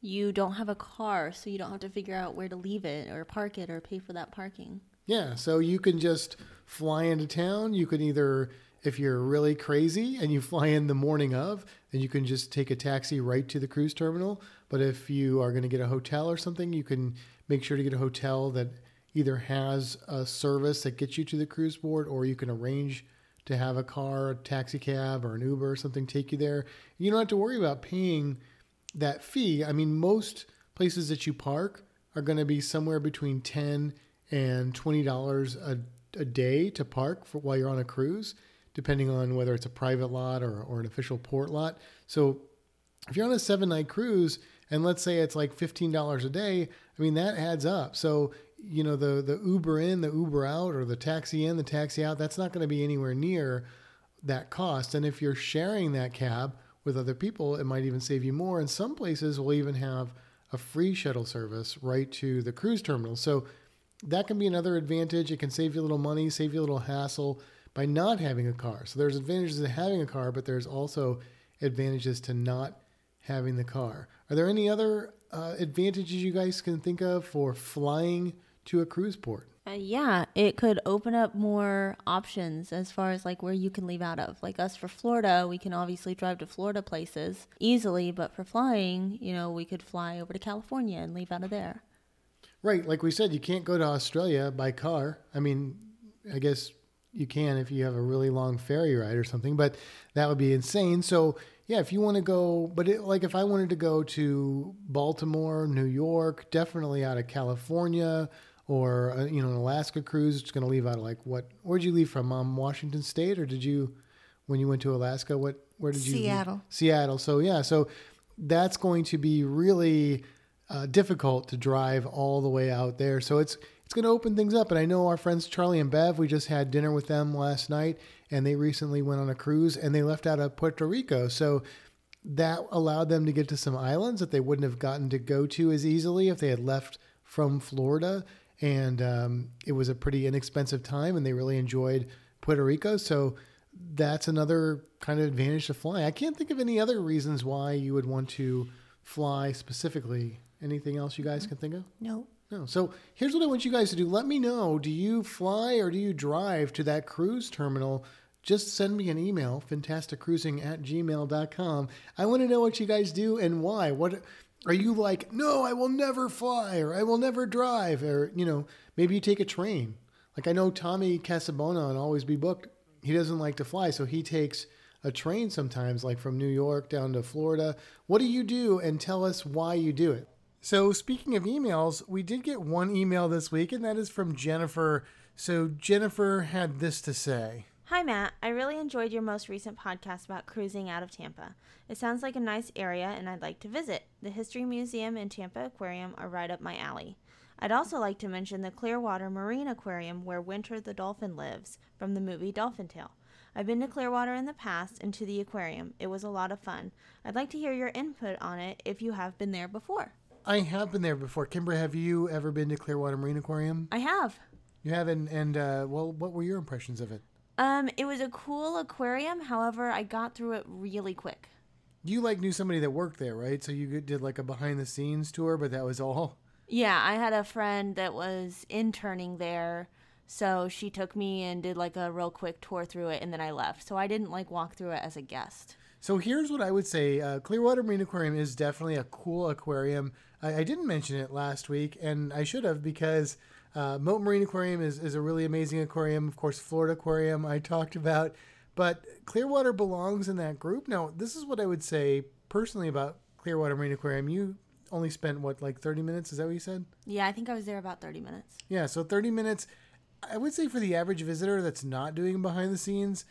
You don't have a car, so you don't have to figure out where to leave it or park it or pay for that parking. Yeah, so you can just fly into town. You can either, if you're really crazy and you fly in the morning of, then you can just take a taxi right to the cruise terminal. But if you are going to get a hotel or something, you can make sure to get a hotel that either has a service that gets you to the cruise board or you can arrange to have a car, a taxi cab, or an Uber or something take you there. You don't have to worry about paying that fee. I mean, most places that you park are going to be somewhere between 10 and $20 a, a day to park for, while you're on a cruise, depending on whether it's a private lot or, or an official port lot. So if you're on a seven night cruise, and let's say it's like $15 a day, I mean, that adds up. So you know the the Uber in, the Uber out, or the taxi in, the taxi out. That's not going to be anywhere near that cost. And if you're sharing that cab with other people, it might even save you more. And some places will even have a free shuttle service right to the cruise terminal. So that can be another advantage. It can save you a little money, save you a little hassle by not having a car. So there's advantages to having a car, but there's also advantages to not having the car. Are there any other uh, advantages you guys can think of for flying to a cruise port? Uh, yeah, it could open up more options as far as like where you can leave out of. Like us for Florida, we can obviously drive to Florida places easily, but for flying, you know, we could fly over to California and leave out of there. Right, like we said, you can't go to Australia by car. I mean, I guess you can if you have a really long ferry ride or something, but that would be insane. So, yeah, if you want to go, but it, like if I wanted to go to Baltimore, New York, definitely out of California or uh, you know an Alaska cruise, it's going to leave out of like what? Where'd you leave from? Um, Washington State, or did you when you went to Alaska? What? Where did you? leave? Seattle. Seattle. So yeah, so that's going to be really uh, difficult to drive all the way out there. So it's it's going to open things up. And I know our friends Charlie and Bev. We just had dinner with them last night, and they recently went on a cruise and they left out of Puerto Rico. So that allowed them to get to some islands that they wouldn't have gotten to go to as easily if they had left from Florida. And um, it was a pretty inexpensive time, and they really enjoyed Puerto Rico. So that's another kind of advantage to flying. I can't think of any other reasons why you would want to fly specifically. Anything else you guys can think of? No. No. So here's what I want you guys to do. Let me know. Do you fly or do you drive to that cruise terminal? Just send me an email, fantasticcruising at gmail.com. I want to know what you guys do and why. What are you like, no, I will never fly or I will never drive? Or, you know, maybe you take a train. Like I know Tommy Casabona on Always Be Booked, he doesn't like to fly, so he takes a train sometimes, like from New York down to Florida. What do you do? And tell us why you do it. So, speaking of emails, we did get one email this week, and that is from Jennifer. So, Jennifer had this to say. Hi, Matt. I really enjoyed your most recent podcast about cruising out of Tampa. It sounds like a nice area, and I'd like to visit. The History Museum and Tampa Aquarium are right up my alley. I'd also like to mention the Clearwater Marine Aquarium where Winter the dolphin lives from the movie Dolphin Tale. I've been to Clearwater in the past and to the aquarium. It was a lot of fun. I'd like to hear your input on it if you have been there before. I have been there before. Kimber, have you ever been to Clearwater Marine Aquarium? I have. You haven't, and uh, well, what were your impressions of it? Um, it was a cool aquarium. However, I got through it really quick. You like knew somebody that worked there, right? So you did like a behind the scenes tour, but that was all. Yeah, I had a friend that was interning there, so she took me and did like a real quick tour through it, and then I left. So I didn't like walk through it as a guest. So here's what I would say: uh, Clearwater Marine Aquarium is definitely a cool aquarium. I, I didn't mention it last week, and I should have because uh, Mote Marine Aquarium is, is a really amazing aquarium. Of course, Florida Aquarium I talked about, but Clearwater belongs in that group. Now, this is what I would say personally about Clearwater Marine Aquarium. You only spent what like 30 minutes? Is that what you said? Yeah, I think I was there about 30 minutes. Yeah, so 30 minutes. I would say for the average visitor that's not doing behind the scenes,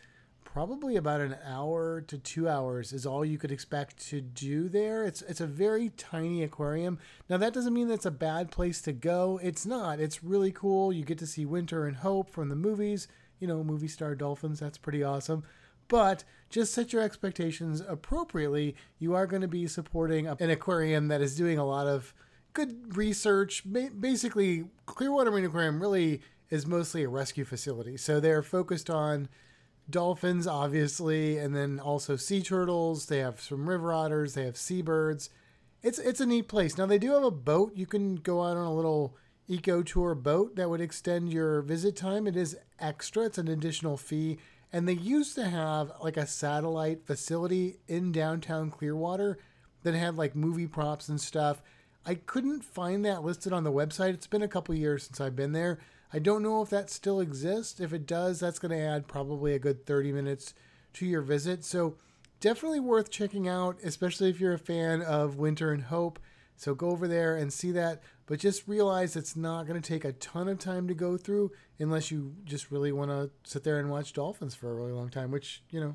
probably about an hour to two hours is all you could expect to do there. It's it's a very tiny aquarium. Now that doesn't mean that's a bad place to go. It's not. It's really cool. You get to see Winter and Hope from the movies. You know, movie star dolphins. That's pretty awesome. But just set your expectations appropriately. You are going to be supporting an aquarium that is doing a lot of good research. Basically, Clearwater Marine Aquarium really is mostly a rescue facility. So they're focused on dolphins, obviously, and then also sea turtles. They have some river otters. They have seabirds. It's it's a neat place. Now they do have a boat. You can go out on a little eco tour boat that would extend your visit time. It is extra. It's an additional fee. And they used to have like a satellite facility in downtown Clearwater that had like movie props and stuff. I couldn't find that listed on the website. It's been a couple years since I've been there. I don't know if that still exists. If it does, that's going to add probably a good 30 minutes to your visit. So definitely worth checking out, especially if you're a fan of Winter and Hope. So go over there and see that, but just realize it's not going to take a ton of time to go through unless you just really want to sit there and watch dolphins for a really long time, which, you know,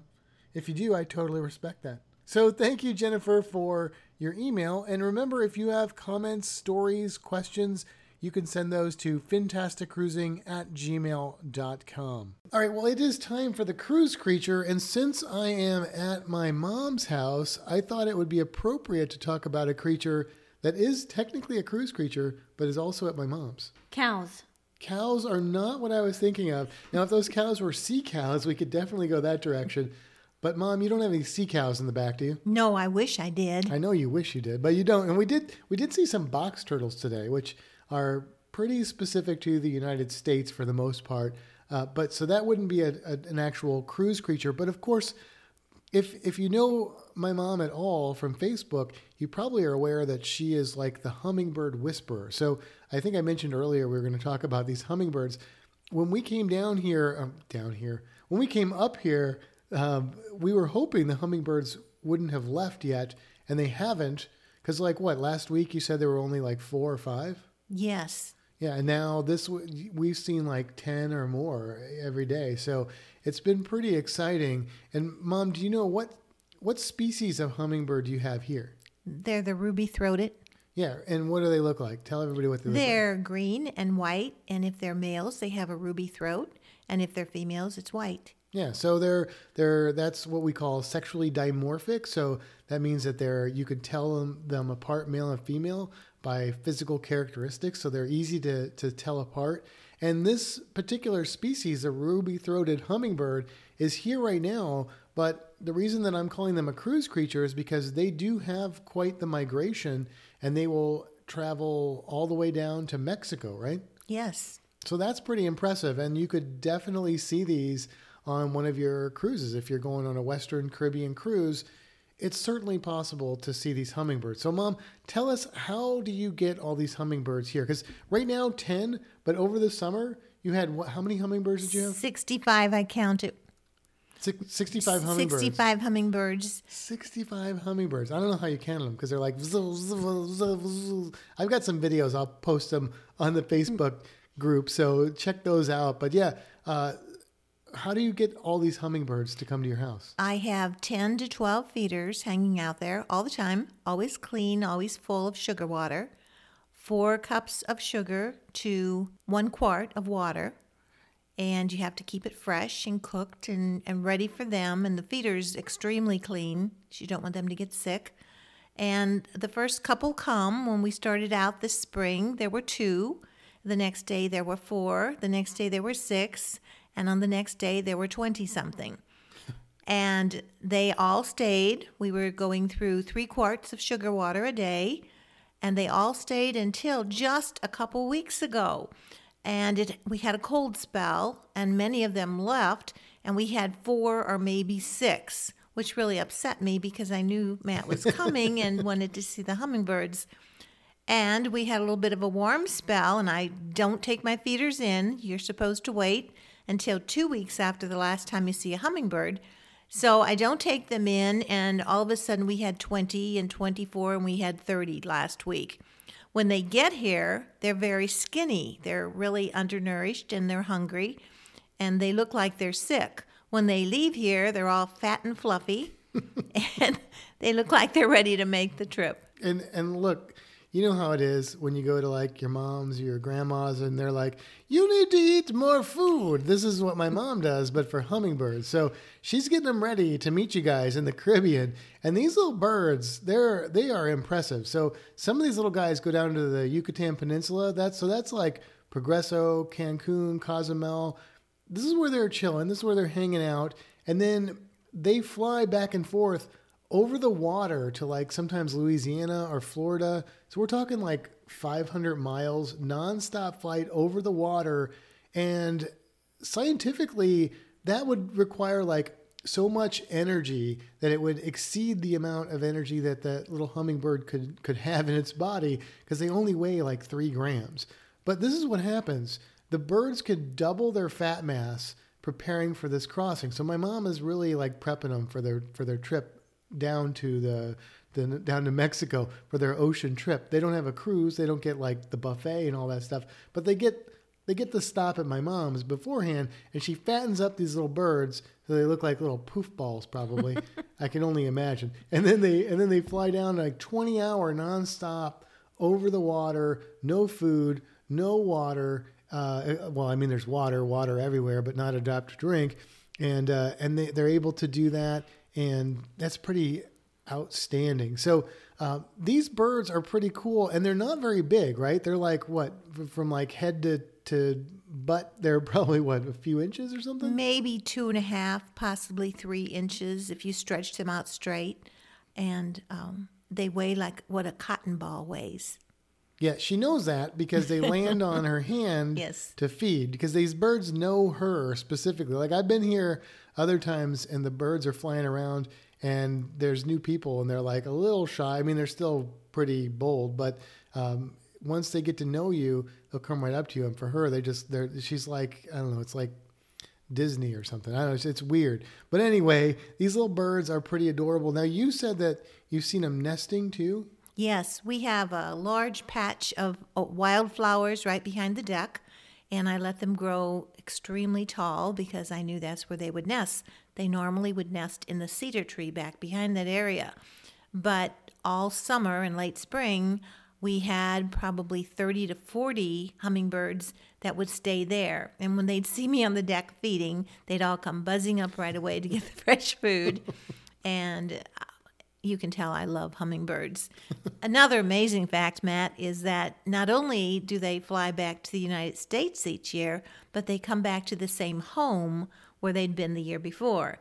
if you do, I totally respect that. So thank you, Jennifer, for your email. And remember, if you have comments, stories, questions, you can send those to fantasticcruising at gmail.com. All right, well, it is time for the cruise creature. And since I am at my mom's house, I thought it would be appropriate to talk about a creature that is technically a cruise creature, but is also at my mom's. Cows. Cows are not what I was thinking of. Now, if those cows were sea cows, we could definitely go that direction. But mom, you don't have any sea cows in the back, do you? No, I wish I did. I know you wish you did, but you don't. And we did we did see some box turtles today, which are pretty specific to the United States for the most part. Uh, but so that wouldn't be a, a, an actual cruise creature. But of course, if if you know my mom at all from Facebook, you probably are aware that she is like the hummingbird whisperer. So I think I mentioned earlier we were going to talk about these hummingbirds. When we came down here, um, down here, when we came up here, um, we were hoping the hummingbirds wouldn't have left yet, and they haven't. Because like what last week you said there were only like four or five. Yes. Yeah, and now this we've seen like 10 or more every day. So it's been pretty exciting. And mom, do you know what what species of hummingbird do you have here? They're the ruby throated. Yeah, and what do they look like? Tell everybody what they look like. They're green and white, and if they're males, they have a ruby throat, and if they're females, it's white. Yeah, so they're they're that's what we call sexually dimorphic. So that means that they're you could tell them, them apart, male and female, by physical characteristics. So they're easy to to tell apart. And this particular species, the ruby-throated hummingbird, is here right now. But the reason that I'm calling them a cruise creature is because they do have quite the migration, and they will travel all the way down to Mexico, right? Yes. So that's pretty impressive, and you could definitely see these on one of your cruises. If you're going on a Western Caribbean cruise, it's certainly possible to see these hummingbirds. So, Mom, tell us how do you get all these hummingbirds here? Because right now, 10, but over the summer, you had what, how many hummingbirds did you have? 65, I counted. Six, 65 hummingbirds. 65 hummingbirds. 65 hummingbirds. I don't know how you count them because they're like. vzz, vzz, vzz, vzz. I've got some videos. I'll post them on the Facebook group, so check those out. But yeah, uh, how do you get all these hummingbirds to come to your house? I have 10 to 12 feeders hanging out there all the time, always clean, always full of sugar water. Four cups of sugar to one quart of water. And you have to keep it fresh and cooked and, and ready for them. And the feeder's extremely clean. You don't want them to get sick. And the first couple come when we started out this spring, there were two. The next day there were four. The next day there were six. And on the next day there were 20 something. And they all stayed. We were going through three quarts of sugar water a day. And they all stayed until just a couple weeks ago. And it, we had a cold spell, and many of them left. And we had four or maybe six, which really upset me because I knew Matt was coming and wanted to see the hummingbirds. And we had a little bit of a warm spell, and I don't take my feeders in. You're supposed to wait until two weeks after the last time you see a hummingbird. So I don't take them in, and all of a sudden we had 20 and 24, and we had 30 last week. When they get here, they're very skinny. They're really undernourished and they're hungry, and they look like they're sick. When they leave here, they're all fat and fluffy, and they look like they're ready to make the trip. And and look, you know how it is when you go to like your mom's or your grandma's and they're like, "You need to eat more food." This is what my mom does, but for hummingbirds. So she's getting them ready to meet you guys in the Caribbean. And these little birds, they're they are impressive. So some of these little guys go down to the Yucatan Peninsula. That's so that's like Progreso, Cancun, Cozumel. This is where they're chilling. This is where they're hanging out. And then they fly back and forth over the water to like sometimes Louisiana or Florida. So we're talking like 500 miles nonstop flight over the water. And scientifically, that would require like so much energy that it would exceed the amount of energy that that little hummingbird could could have in its body because they only weigh like three grams. But this is what happens: the birds could double their fat mass preparing for this crossing. So my mom is really like prepping them for their for their trip down to the, the down to Mexico for their ocean trip. They don't have a cruise. They don't get like the buffet and all that stuff, but they get they get the stop at my mom's beforehand, and she fattens up these little birds so they look like little poof balls. Probably, I can only imagine. And then they and then they fly down like twenty hour nonstop over the water, no food, no water. Uh, well, I mean, there's water, water everywhere, but not a drop to drink, and uh, and they, they're able to do that, and that's pretty outstanding. So uh, these birds are pretty cool, and they're not very big, right? They're like what from like head to to butt. They're probably what a few inches or something. Maybe two and a half, possibly three inches if you stretch them out straight, and um, they weigh like what a cotton ball weighs. Yeah, she knows that because they land on her hand Yes. to feed because these birds know her specifically. Like I've been here other times and the birds are flying around and there's new people and they're like a little shy. I mean, they're still pretty bold, but um, once they get to know you, they'll come right up to you. And for her, they just they're she's like I don't know, it's like Disney or something. I don't know. It's, it's weird. But anyway, these little birds are pretty adorable. Now you said that you've seen them nesting too. Yes, we have a large patch of uh, wildflowers right behind the deck, and I let them grow extremely tall because I knew that's where they would nest. They normally would nest in the cedar tree back behind that area. But all summer and late spring, we had probably 30 to 40 hummingbirds that would stay there. And when they'd see me on the deck feeding, they'd all come buzzing up right away to get the fresh food. and you can tell I love hummingbirds. Another amazing fact, Matt, is that not only do they fly back to the United States each year, but they come back to the same home where they'd been the year before.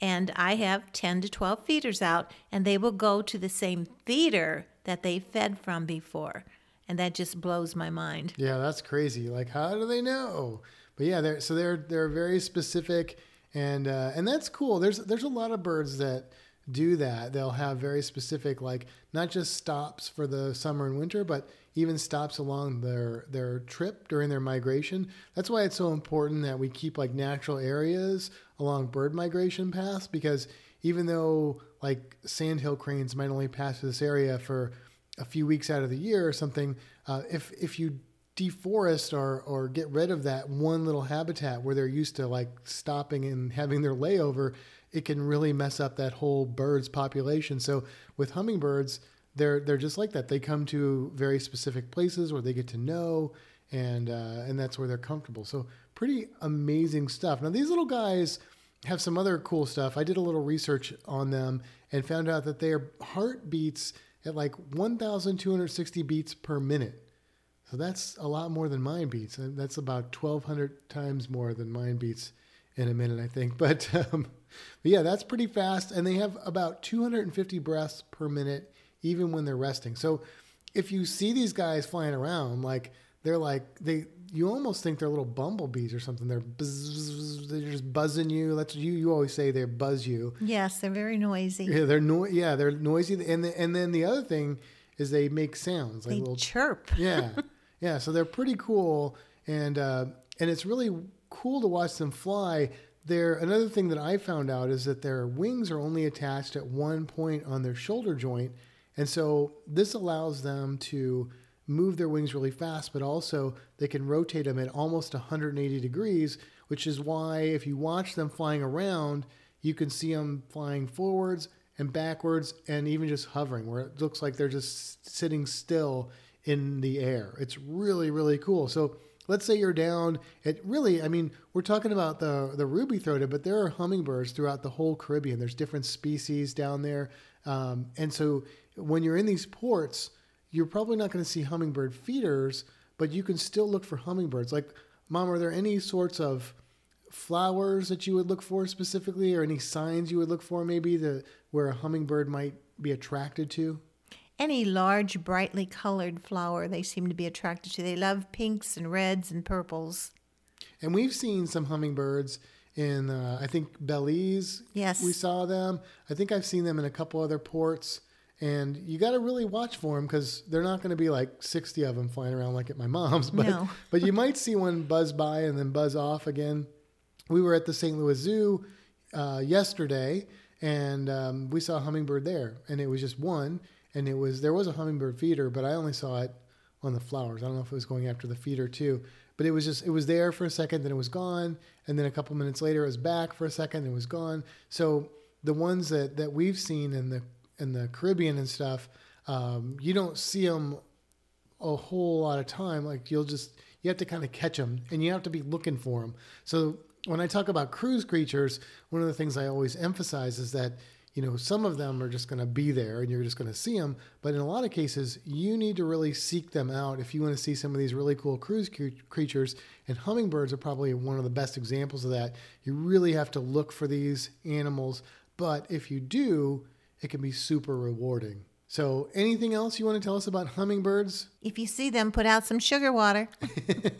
And I have 10 to 12 feeders out, and they will go to the same feeder that they fed from before. And that just blows my mind. Yeah, that's crazy. Like, how do they know? But yeah, they're so they're they're very specific, and uh, and that's cool. There's there's a lot of birds that do that. They'll have very specific, like not just stops for the summer and winter, but even stops along their their trip during their migration. That's why it's so important that we keep like natural areas along bird migration paths because even though like sandhill cranes might only pass through this area for a few weeks out of the year or something, uh, if if you deforest or or get rid of that one little habitat where they're used to like stopping and having their layover, it can really mess up that whole bird's population. So with hummingbirds, they're they're just like that. They come to very specific places where they get to know, and uh, and that's where they're comfortable. So pretty amazing stuff. Now these little guys have some other cool stuff. I did a little research on them and found out that their heart beats at like 1,260 beats per minute. So that's a lot more than mine beats. And That's about 1,200 times more than mine beats in a minute, I think. But, um, but yeah, that's pretty fast. And they have about 250 breaths per minute, even when they're resting. So if you see these guys flying around, like they're like they, you almost think they're little bumblebees or something. They're buzz, they're just buzzing you. That's you. You always say they buzz you. Yes, they're very noisy. Yeah, they're no, yeah, they're noisy. And the, and then the other thing is they make sounds like They little chirp. yeah, yeah. So they're pretty cool, and uh, and it's really cool to watch them fly. There, another thing that I found out is that their wings are only attached at one point on their shoulder joint, and so this allows them to move their wings really fast, but also they can rotate them at almost 180 degrees, which is why if you watch them flying around, you can see them flying forwards and backwards and even just hovering, where it looks like they're just sitting still in the air. It's really, really cool. So let's say you're down at really, I mean, we're talking about the, the ruby throated, but there are hummingbirds throughout the whole Caribbean. There's different species down there. Um, and so when you're in these ports, you're probably not going to see hummingbird feeders, but you can still look for hummingbirds. Like, mom, are there any sorts of flowers that you would look for specifically, or any signs you would look for maybe that where a hummingbird might be attracted to? Any large, brightly colored flower they seem to be attracted to. They love pinks and reds and purples. And we've seen some hummingbirds in, uh, I think, Belize. Yes. We saw them. I think I've seen them in a couple other ports. And you got to really watch for them because they're not going to be like 60 of them flying around like at my mom's. But, No. but you might see one buzz by and then buzz off again. We were at the St. Louis Zoo uh, yesterday and um, we saw a hummingbird there. And it was just one. And it was there was a hummingbird feeder, but I only saw it on the flowers. I don't know if it was going after the feeder too. But it was just it was there for a second, then it was gone, and then a couple minutes later it was back for a second, and it was gone. So the ones that, that we've seen in the in the Caribbean and stuff, um, you don't see them a whole lot of time. Like you'll just you have to kind of catch them, and you have to be looking for them. So when I talk about cruise creatures, one of the things I always emphasize is that you know some of them are just going to be there and you're just going to see them but in a lot of cases you need to really seek them out if you want to see some of these really cool cruise creatures and hummingbirds are probably one of the best examples of that. You really have to look for these animals but if you do it can be super rewarding. So anything else you want to tell us about hummingbirds? If you see them, put out some sugar water.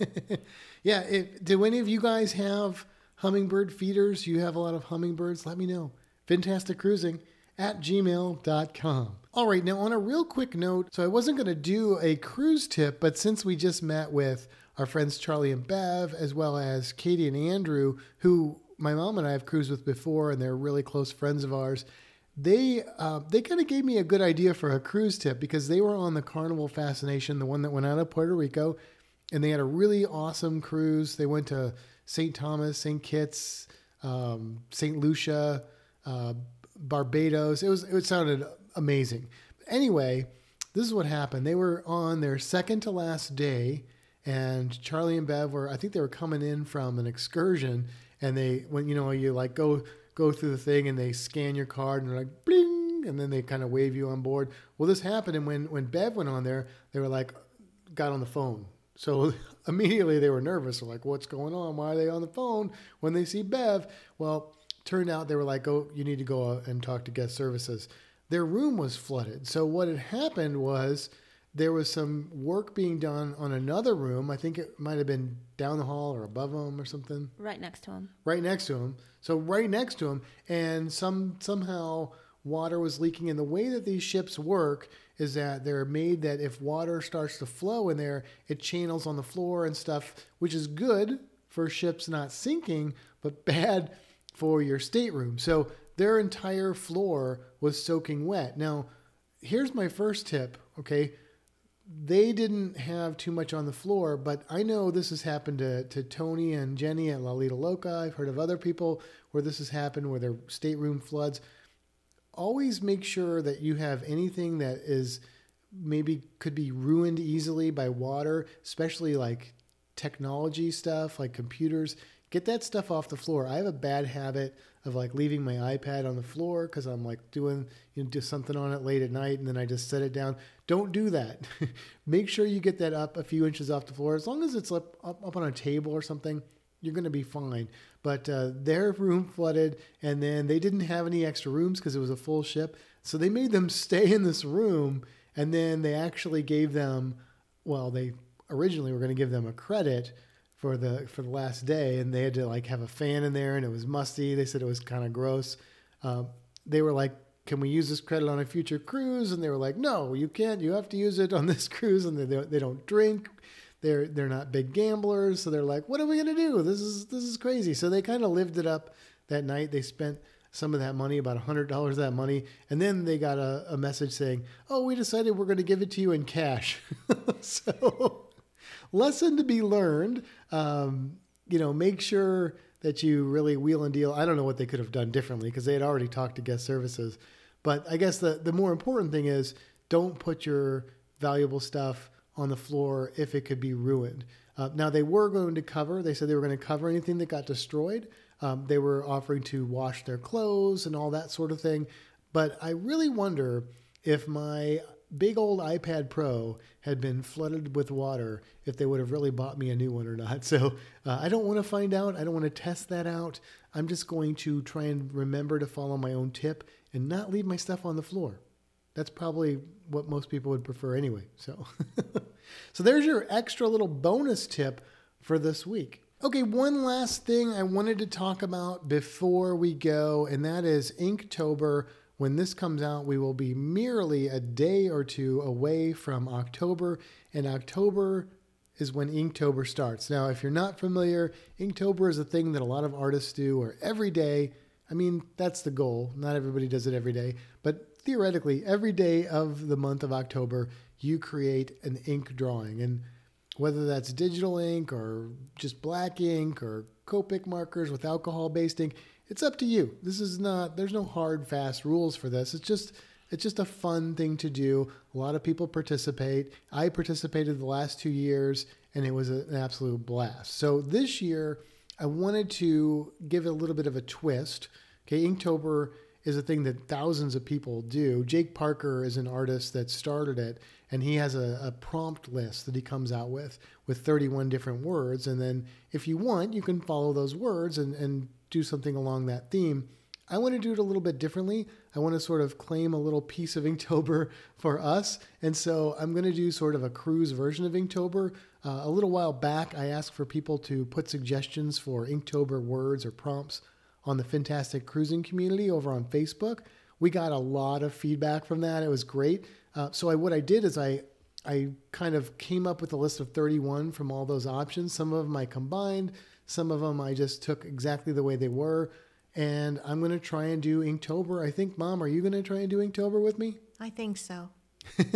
yeah if, do any of you guys have hummingbird feeders? You have a lot of hummingbirds? Let me know fantastic cruising at gmail.com. All right, now on a real quick note, so I wasn't going to do a cruise tip, but since we just met with our friends Charlie and Bev, as well as Katie and Andrew, who my mom and I have cruised with before, and they're really close friends of ours. They uh, they kind of gave me a good idea for a cruise tip because they were on the Carnival Fascination, the one that went out of Puerto Rico, and they had a really awesome cruise. They went to St. Thomas, St. Kitts, um, St. Lucia, Barbados. It was it sounded amazing. Anyway, this is what happened. They were on their second to last day, and Charlie and Bev were I think they were coming in from an excursion, and they when you know you like go go through the thing and they scan your card and they're like bling, and then they kind of wave you on board. Well, this happened, and when when Bev went on there, they were like got on the phone. So immediately they were nervous. They're like, "What's going on? Why are they on the phone when they see Bev?" Well turned out they were like, oh, you need to go uh, and talk to guest services. Their room was flooded. So what had happened was there was some work being done on another room. I think it might have been down the hall or above them or something. Right next to him. Right next to him. So right next to him, and some somehow water was leaking. And the way that these ships work is that they're made that if water starts to flow in there, it channels on the floor and stuff, which is good for ships not sinking, but bad for your stateroom. So their entire floor was soaking wet. Now, here's my first tip, okay? They didn't have too much on the floor, but I know this has happened to, to Tony and Jenny at La Lita Loca. I've heard of other people where this has happened, where their stateroom floods. Always make sure that you have anything that is maybe could be ruined easily by water, especially like technology stuff like computers get that stuff off the floor. I have a bad habit of like leaving my iPad on the floor because I'm like doing you know do something on it late at night and then I just set it down. Don't do that. Make sure you get that up a few inches off the floor. As long as it's up up, up on a table or something, you're going to be fine. But uh, their room flooded, and then they didn't have any extra rooms because it was a full ship. So they made them stay in this room, and then they actually gave them, well, they originally were going to give them a credit for the for the last day, and they had to like have a fan in there, and it was musty. They said it was kind of gross. Uh, they were like, "Can we use this credit on a future cruise?" And they were like, "No, you can't. You have to use it on this cruise." And they they don't drink. They're they're not big gamblers, so they're like, "What are we gonna do? This is this is crazy." So they kind of lived it up that night. They spent some of that money, about a hundred dollars of that money, and then they got a, a message saying, "Oh, we decided we're going to give it to you in cash." so lesson to be learned. Um, you know, make sure that you really wheel and deal. I don't know what they could have done differently because they had already talked to guest services. But I guess the, the more important thing is don't put your valuable stuff on the floor if it could be ruined. Uh, now, they were going to cover, they said they were going to cover anything that got destroyed. Um, they were offering to wash their clothes and all that sort of thing. But I really wonder if my big old iPad Pro had been flooded with water, if they would have really bought me a new one or not. So uh, I don't want to find out. I don't want to test that out. I'm just going to try and remember to follow my own tip and not leave my stuff on the floor. That's probably what most people would prefer anyway. So, so there's your extra little bonus tip for this week. Okay, one last thing I wanted to talk about before we go, and that is Inktober when this comes out, we will be merely a day or two away from October, and October is when Inktober starts. Now, if you're not familiar, Inktober is a thing that a lot of artists do, or every day. I mean, that's the goal. Not everybody does it every day, but theoretically, every day of the month of October, you create an ink drawing. And whether that's digital ink or just black ink or Copic markers with alcohol based ink, it's up to you. This is not, there's no hard, fast rules for this. It's just It's just a fun thing to do. A lot of people participate. I participated the last two years, and it was an absolute blast. So this year, I wanted to give it a little bit of a twist. Okay, Inktober is a thing that thousands of people do. Jake Parker is an artist that started it, and he has a, a, prompt list that he comes out with with 31 different words. And then, if you want, you can follow those words and, and do something along that theme. I want to do it a little bit differently. I want to sort of claim a little piece of Inktober for us. And so I'm going to do sort of a cruise version of Inktober. Uh, a little while back, I asked for people to put suggestions for Inktober words or prompts on the Fantastic Cruising community over on Facebook. We got a lot of feedback from that. It was great. Uh, so I, what I did is I I kind of came up with a list of 31 from all those options. Some of them I combined, some of them I just took exactly the way they were. And I'm going to try and do Inktober. I think, Mom, are you going to try and do Inktober with me? I think so.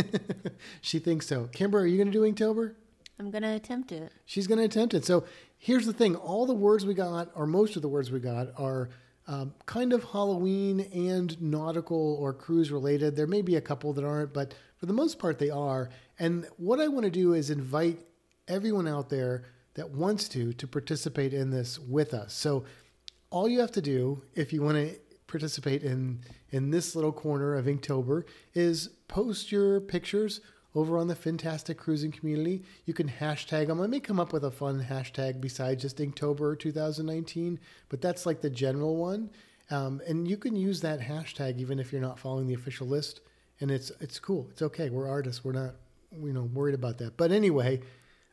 she thinks so. Kimber, are you going to do Inktober? I'm going to attempt it. She's going to attempt it. So here's the thing all the words we got, or most of the words we got, are um, kind of Halloween and nautical or cruise related. There may be a couple that aren't, but for the most part, they are. And what I want to do is invite everyone out there that wants to to participate in this with us. So all you have to do if you want to participate in in this little corner of Inktober is post your pictures over on the Fantastic Cruising community. You can hashtag them. Let me come up with a fun hashtag besides just Inktober 2019, but that's like the general one. Um, and you can use that hashtag even if you're not following the official list. And it's it's cool. It's okay. We're artists. We're not you know worried about that. But anyway,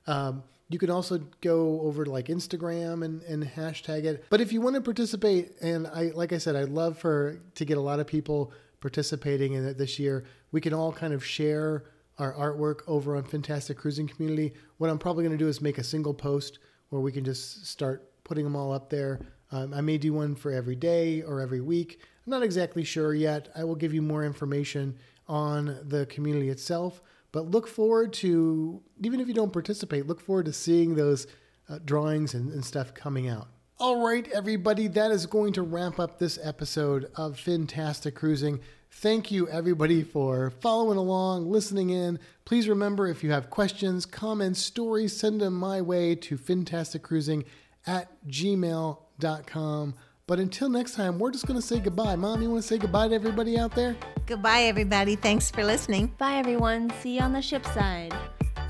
um, you can also go over to like Instagram and, and hashtag it. But if you want to participate, and I like I said, I'd love for to get a lot of people participating in it this year. We can all kind of share our artwork over on Fantastic Cruising Community. What I'm probably going to do is make a single post where we can just start putting them all up there. Um, I may do one for every day or every week. I'm not exactly sure yet. I will give you more information on the community itself, but look forward to, even if you don't participate, look forward to seeing those uh, drawings and, and stuff coming out. All right, everybody, that is going to wrap up this episode of Fantastic Cruising. Thank you, everybody, for following along, listening in. Please remember if you have questions, comments, stories, send them my way to fantasticcruising at gmail.com. But until next time, we're just going to say goodbye. Mom, you want to say goodbye to everybody out there? Goodbye, everybody. Thanks for listening. Bye, everyone. See you on the ship side.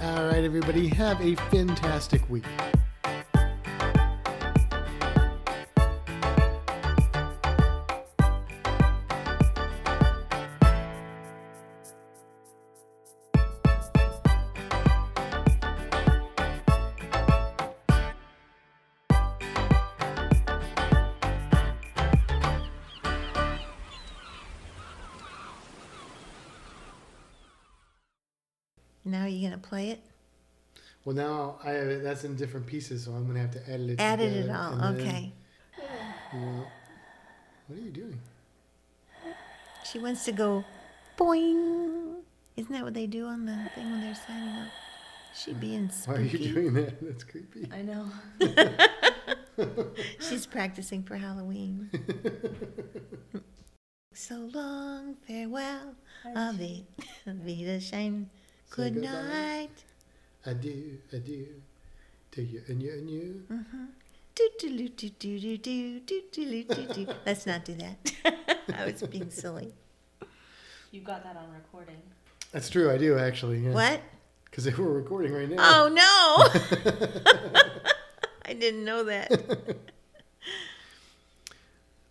All right, everybody, have a fantastic week. Now you're gonna play it. Well, now I have it. That's in different pieces, so I'm gonna have to edit it. Edit it all. and then, Okay. you know- what are you doing? She wants to go boing. Isn't that what they do on the thing when they're signing up? She being spooky. Why are you doing that? That's creepy. I know. She's practicing for Halloween. so long, farewell, Avi, Vida Shine. Good, night. Adieu, adieu to you and you and you. Mm-hmm. Let's not do that. I was being silly. You got that on recording. That's true. I do actually. Yeah. What? Because they were recording right now. Oh no! I didn't know that.